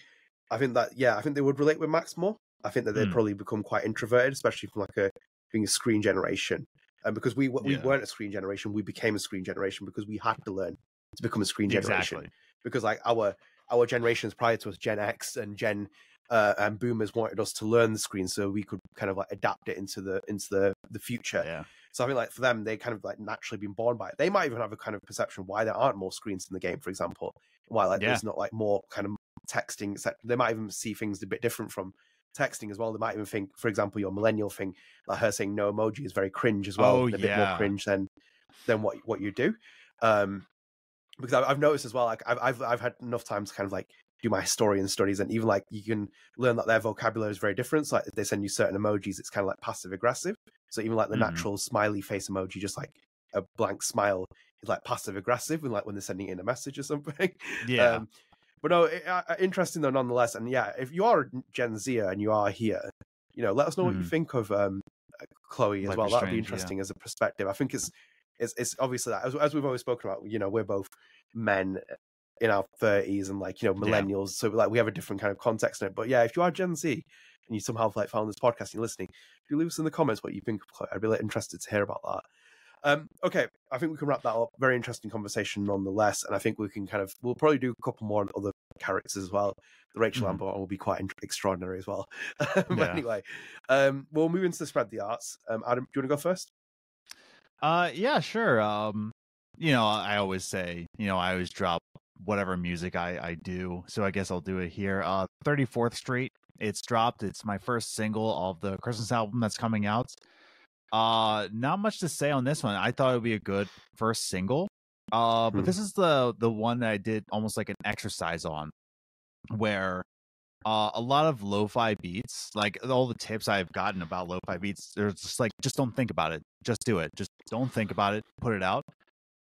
I think that yeah, I think they would relate with Max more. I think that they'd Mm. probably become quite introverted, especially from like a being a screen generation. And because we we Yeah. weren't a screen generation, we became a screen generation because we had to learn to become a screen generation Exactly. because like our our generations prior to us, Gen X and Gen uh, and Boomers wanted us to learn the screen so we could kind of like adapt it into the into the the future. Yeah. So I think like for them, they kind of like naturally been born by it. They might even have a kind of perception why there aren't more screens in the game, for example. Why like Yeah. there's not like more kind of texting. etc. They might even see things a bit different from texting as well. They might even think, for example, your millennial thing, like her saying no emoji is very cringe as well. Oh, and a bit more cringe than than what what you do. Um, because I've, I've noticed as well, like I've, I've I've had enough time to kind of like do my historian studies, and even like you can learn that their vocabulary is very different. So like if they send you certain emojis, it's kind of like passive aggressive. So even like the Mhm. natural smiley face emoji, just like a blank smile, is like passive aggressive, and like when they're sending in a message or something. Yeah. Um, but no, it, uh, uh, interesting though nonetheless. And yeah, if you are a Gen Zer and you are here, you know, let us know what you Mhm. think of um, uh, Chloe as well. That would be Strange, yeah. interesting as a perspective. I think it's it's, it's obviously that as, as we've always spoken about. You know, we're both men in our thirties and like you know Yeah. millennials, so like we have a different kind of context in it. But yeah, if you are Gen Z and you somehow like found this podcast and you're listening, do leave us in the comments what you think of Chloe. I'd be like, interested to hear about that. Um, okay, I think we can wrap that up. Very interesting conversation nonetheless, and I think we can kind of we'll probably do a couple more other characters as well. The Rachel Mhm. Amber will be quite in- extraordinary as well. but Yeah. anyway, um, we'll move into the spread the arts. Um, Adam, do you want to go first? Uh, yeah, sure. Um, you know, I always say, you know, I always drop whatever music I I do, so I guess I'll do it here. Uh, Thirty Fourth Street. It's dropped. It's my first single of the Christmas album that's coming out. Uh, not much to say on this one. I thought it would be a good first single. Uh, but Hmm. this is the the one that I did almost like an exercise on, where uh, a lot of lo-fi beats, like all the tips I've gotten about lo-fi beats, they're just like, just don't think about it, just do it, just don't think about it, put it out.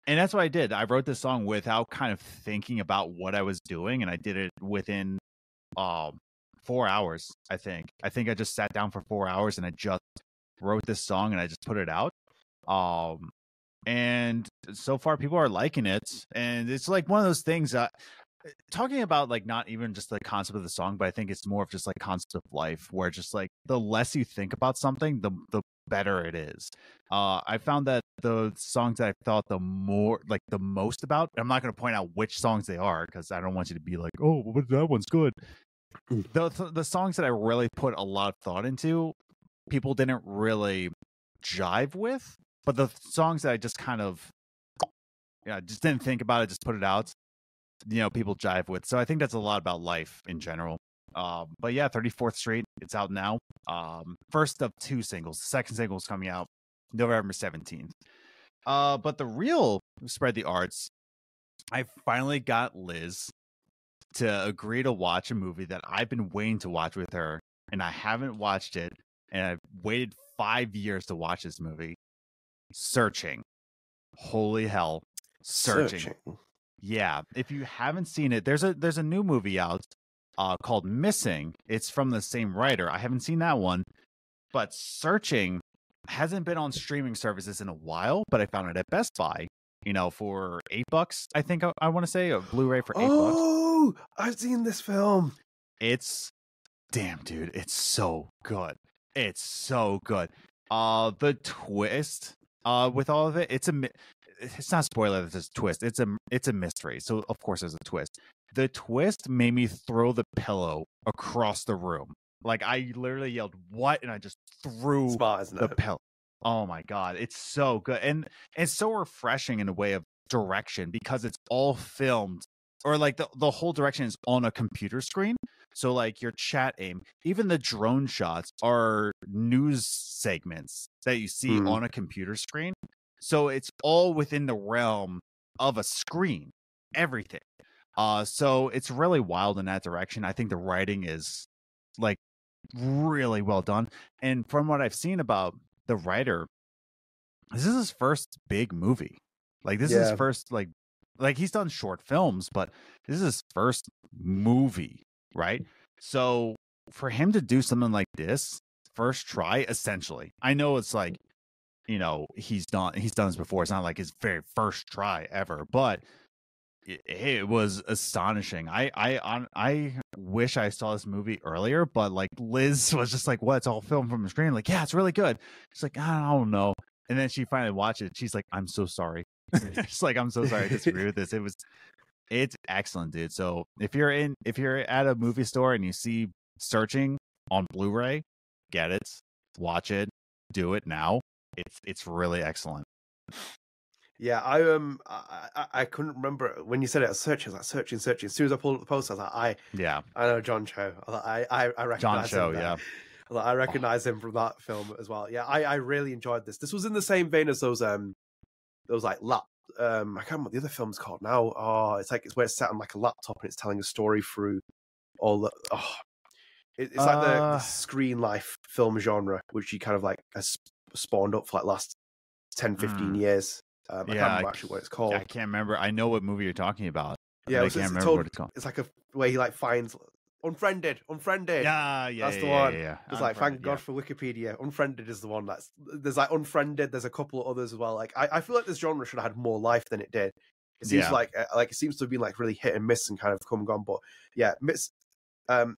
And that's what I did. I wrote this song without kind of thinking about what I was doing, and I did it within um four hours. I think. I think I just sat down for four hours and I just wrote this song and I just put it out. Um, and so far people are liking it, and it's like one of those things that talking about like not even just the concept of the song, but I think it's more of just like concept of life, where just like the less you think about something, the the better it is. Uh, I found that the songs that I thought the more like the most about, I'm not going to point out which songs they are because I don't want you to be like, oh, but that one's good. Mm. The, the the songs that I really put a lot of thought into, people didn't really jive with, but the songs that I just kind of yeah, just didn't think about it, just put it out. You know, people jive with. So I think that's a lot about life in general. Um, but yeah, 34th Street, it's out now. Um, first of two singles. Second single is coming out November 17th. Uh, but the real spread the arts, I finally got Liz to agree to watch a movie that I've been waiting to watch with her, and I haven't watched it, and I've waited five years to watch this movie. Searching. Holy hell. Searching. Yeah, if you haven't seen it, there's a there's a new movie out uh called Missing. It's from the same writer. I haven't seen that one, but Searching hasn't been on streaming services in a while, but I found it at Best Buy you know, for eight bucks. I think I, I want to say a Blu-ray for eight bucks. Oh, I've seen this film. It's damn, dude, it's so good. It's so good. Uh, the twist, uh, with all of it, it's a. mi- It's not spoiler. that There's a twist. It's a. It's a mystery. So of course there's a twist. The twist made me throw the pillow across the room. Like I literally yelled, "What?" and I just threw isn't the it? pillow. Oh my god, it's so good, and it's so refreshing in a way of direction because it's all filmed, or like the the whole direction is on a computer screen. So like your chat aim, even the drone shots are news segments that you see Hmm. on a computer screen. So it's all within the realm of a screen, everything. Uh, so it's really wild in that direction. I think the writing is like really well done. And from what I've seen about the writer, this is his first big movie. Like this is his first like like he's done short films, but this is his first movie, right? So for him to do something like this, first try, essentially. I know it's like, you know, he's done he's done this before. It's not like his very first try ever, but it, it was astonishing. I I I wish I saw this movie earlier, but like Liz was just like, "What? It's all filmed from the screen." Like, yeah, it's really good. She's like, I don't know. And then she finally watched it. She's like, "I'm so sorry." She's like, "I'm so sorry. I disagree with this." It was, it's excellent, dude. So if you're in, if you're at a movie store and you see searching on Blu-ray, get it, watch it, do it now. It's it's really excellent. Yeah, I um, I, I, couldn't remember when you said it. I was searching, I was like searching, searching. As soon as I pulled up the post, I was like, I, Yeah, I know John Cho. I, I, I, I John Cho. him. Yeah, I I recognize him from that film as well. Yeah, I, I really enjoyed this. This was in the same vein as those um, those like lap. Um, I can't remember what the other film's called now. Oh, it's like it's where it's sat on like a laptop and it's telling a story through all the. Oh, it, it's like the, the Uh. screen life film genre, which he kind of like has spawned up for like last 10, 15 Mm. years. Um, I Yeah, can't remember actually what it's called. I can't remember. I know what movie you're talking about. Yeah, I can't remember told- what it's called. It's like a where he like finds unfriended, unfriended. Yeah, yeah, That's yeah, the one. Yeah, yeah. It's like thank God for Wikipedia. Unfriended is the one that's there's like unfriended. There's a couple of others as well. Like I, I feel like this genre should have had more life than it did. It seems like uh, like it seems to have been like really hit and miss and kind of come and gone. But yeah, miss. Um,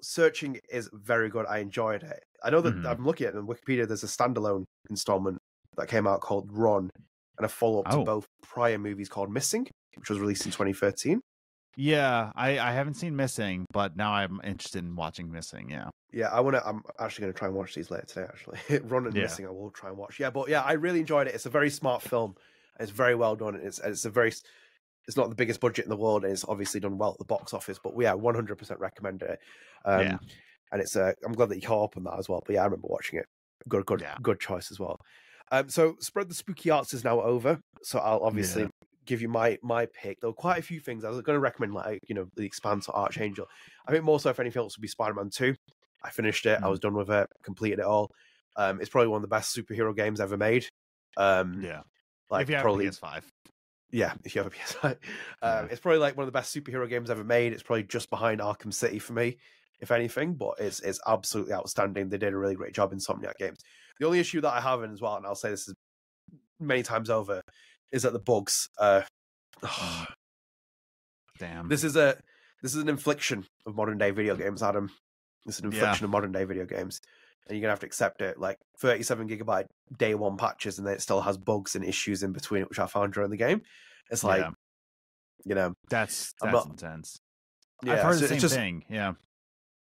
searching is very good. I enjoyed it. I know that Mhm. I'm looking at it on Wikipedia. There's a standalone installment that came out called Run, and a follow up Oh. to both prior movies called Missing, which was released in 2013. Yeah, I I haven't seen Missing, but now I'm interested in watching Missing. Yeah. Yeah, I want to. I'm actually going to try and watch these later today. Actually, Run and Yeah. Missing, I will try and watch. Yeah, but yeah, I really enjoyed it. It's a very smart film. It's very well done. It's it's a very. It's not the biggest budget in the world, and it's obviously done well at the box office. But yeah, 100 percent recommend it. Um, Yeah. and it's. Uh, I'm glad that you caught up on that as well. But yeah, I remember watching it. Good, good, Yeah. good choice as well. Um, so spread the spooky arts is now over. So I'll obviously Yeah. Give you my my pick. There were quite a few things I was going to recommend, like you know, the Expanse or Archangel. I think more so if anything else would be Spider Man Two. I finished it. I Mm. was done with it. Completed it all. Um, it's probably one of the best superhero games ever made. Um, Yeah. like if you have probably PS5. yeah, if you have a PS5. Um, Yeah. It's probably like one of the best superhero games ever made. It's probably just behind Arkham City for me, if anything. But it's it's absolutely outstanding. They did a really great job in Insomniac Games. The only issue that I have, and as well, and I'll say this is many times over, is that the bugs. Uh, Mm. Damn. this is a this is an infliction of modern day video games, Adam. It's an Yeah. infliction of modern day video games, and you're gonna have to accept it. Like 37 gigabyte day one patches, and then it still has bugs and issues in between it, which I found during the game. It's like yeah. you know, That's I'm that's not- intense. yeah, I've heard so the same just, thing. Yeah.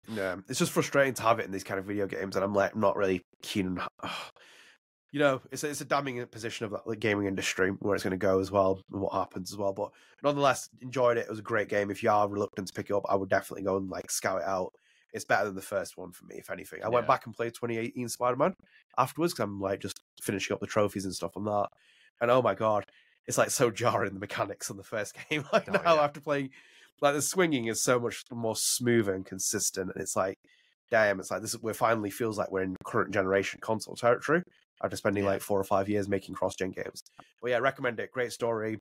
Yeah, it's just frustrating to have it in these kind of video games, and I'm like not really keen on. you know, it's a, it's a damning position of the gaming industry where it's going to go as well and what happens as well. But nonetheless, enjoyed it. It was a great game. If you are reluctant to pick it up, I would definitely go and like scout it out. It's better than the first one for me, if anything. I went back and played 2018 Spider Man afterwards because I'm like just finishing up the trophies and stuff on that. And oh my god, it's like so jarring the mechanics on the first game. Like Oh, now yeah. after playing, like the swinging is so much more smooth and consistent, and it's like, damn, it's like this. We're finally feels like we're in current generation console territory after spending Yeah. like four or five years making cross-gen games. But yeah, recommend it. Great story,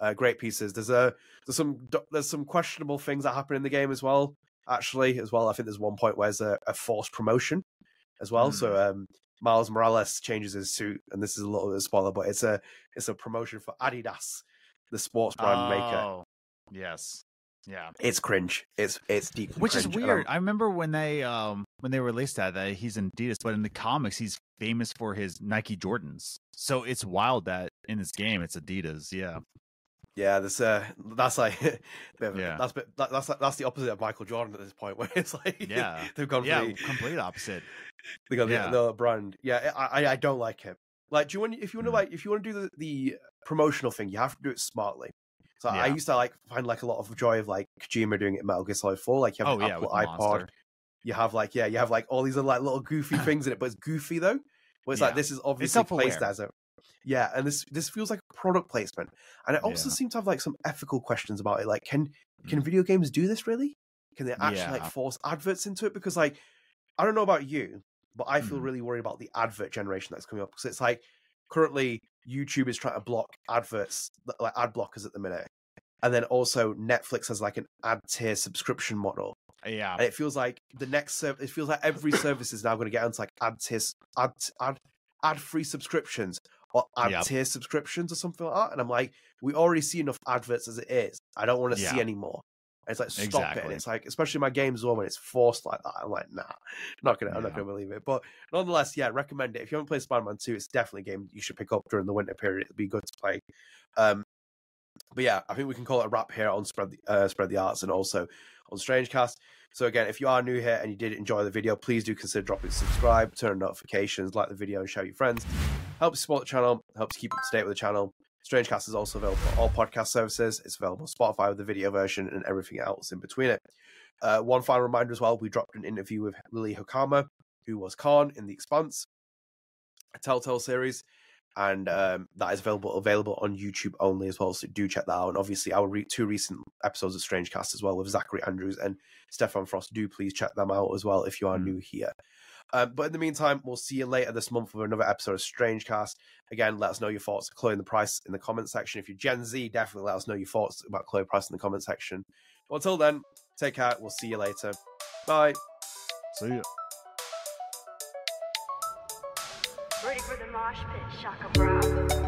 uh, great pieces. There's a there's some there's some questionable things that happen in the game as well. Actually, as well, I think there's one point where there's a, a forced promotion as well. So um, Miles Morales changes his suit, and this is a little bit of a spoiler, but it's a it's a promotion for Adidas, the sports brand maker. Oh, Yes. Yeah. It's cringe. It's it's deeply Which is cringe, and weird. I remember when they um when they released that that he's in Adidas, but in the comics he's famous for his Nike Jordans. So it's wild that in this game it's Adidas. Yeah. Yeah, this uh, that's like, a- Yeah. that's bit, that, that's that's the opposite of Michael Jordan at this point, where it's like, Yeah. they've gone Yeah, the, complete opposite. they got Yeah. the, brand. Yeah, I, I don't like him. Like, do you want if you want to Mm. like if you want to do the, the promotional thing, you have to do it smartly. So I used to like find like a lot of joy of like Kojima doing it Metal Gear Solid Four. Like you have Oh the yeah, Apple iPod, monster. You have like yeah, you have like all these other like little goofy things in it, but it's goofy though. But it's like this is obviously placed as a yeah, and this this feels like product placement, and it also Yeah. seems to have like some ethical questions about it. Like, can can Mm. video games do this really? Can they actually Yeah. like force adverts into it? Because like, I don't know about you, but I feel Mhm. really worried about the advert generation that's coming up because it's like currently YouTube is trying to block adverts like ad blockers at the minute. And then also Netflix has like an ad tier subscription model. Yeah. And it feels like the next service, it feels like every service is now going to get onto like ad tier, ad, ad, ad free subscriptions or ad Yep. tier subscriptions or something like that. And I'm like, we already see enough adverts as it is. I don't want to see Yeah. any more. It's like, stop it. And it's like, especially my games well, when it's forced like that. I'm like, nah, not gonna, I'm not gonna believe it. But nonetheless, yeah, recommend it. If you haven't played Spider Man 2, it's definitely a game you should pick up during the winter period. It'd be good to play. Um, but yeah, I think we can call it a wrap here on Spread the, uh, Spread the Arts and also on Strangecast. So again, if you are new here and you did enjoy the video, please do consider dropping subscribe, turn on notifications, like the video, and share with your friends. Helps support the channel, helps keep up to date with the channel. Strangecast is also available for all podcast services. It's available on Spotify with the video version and everything else in between it. Uh, one final reminder as well: we dropped an interview with Lily Hokama, who was Khan in The Expanse, a Telltale series, and um, that is available available on YouTube only as well. So do check that out. And obviously, our re- two recent episodes of Strangecast as well with Zachary Andrews and Stefan Frost. Do please check them out as well if you are Mm. new here. Um, but in the meantime, we'll see you later this month with another episode of Strangecast. Again, let us know your thoughts Chloe and the Price in the comment section. If you're Gen Z, definitely let us know your thoughts about Chloe Price in the comment section. Until then, take care. We'll see you later. Bye. See ya. Ready for the mosh pit, Shaka Bravo.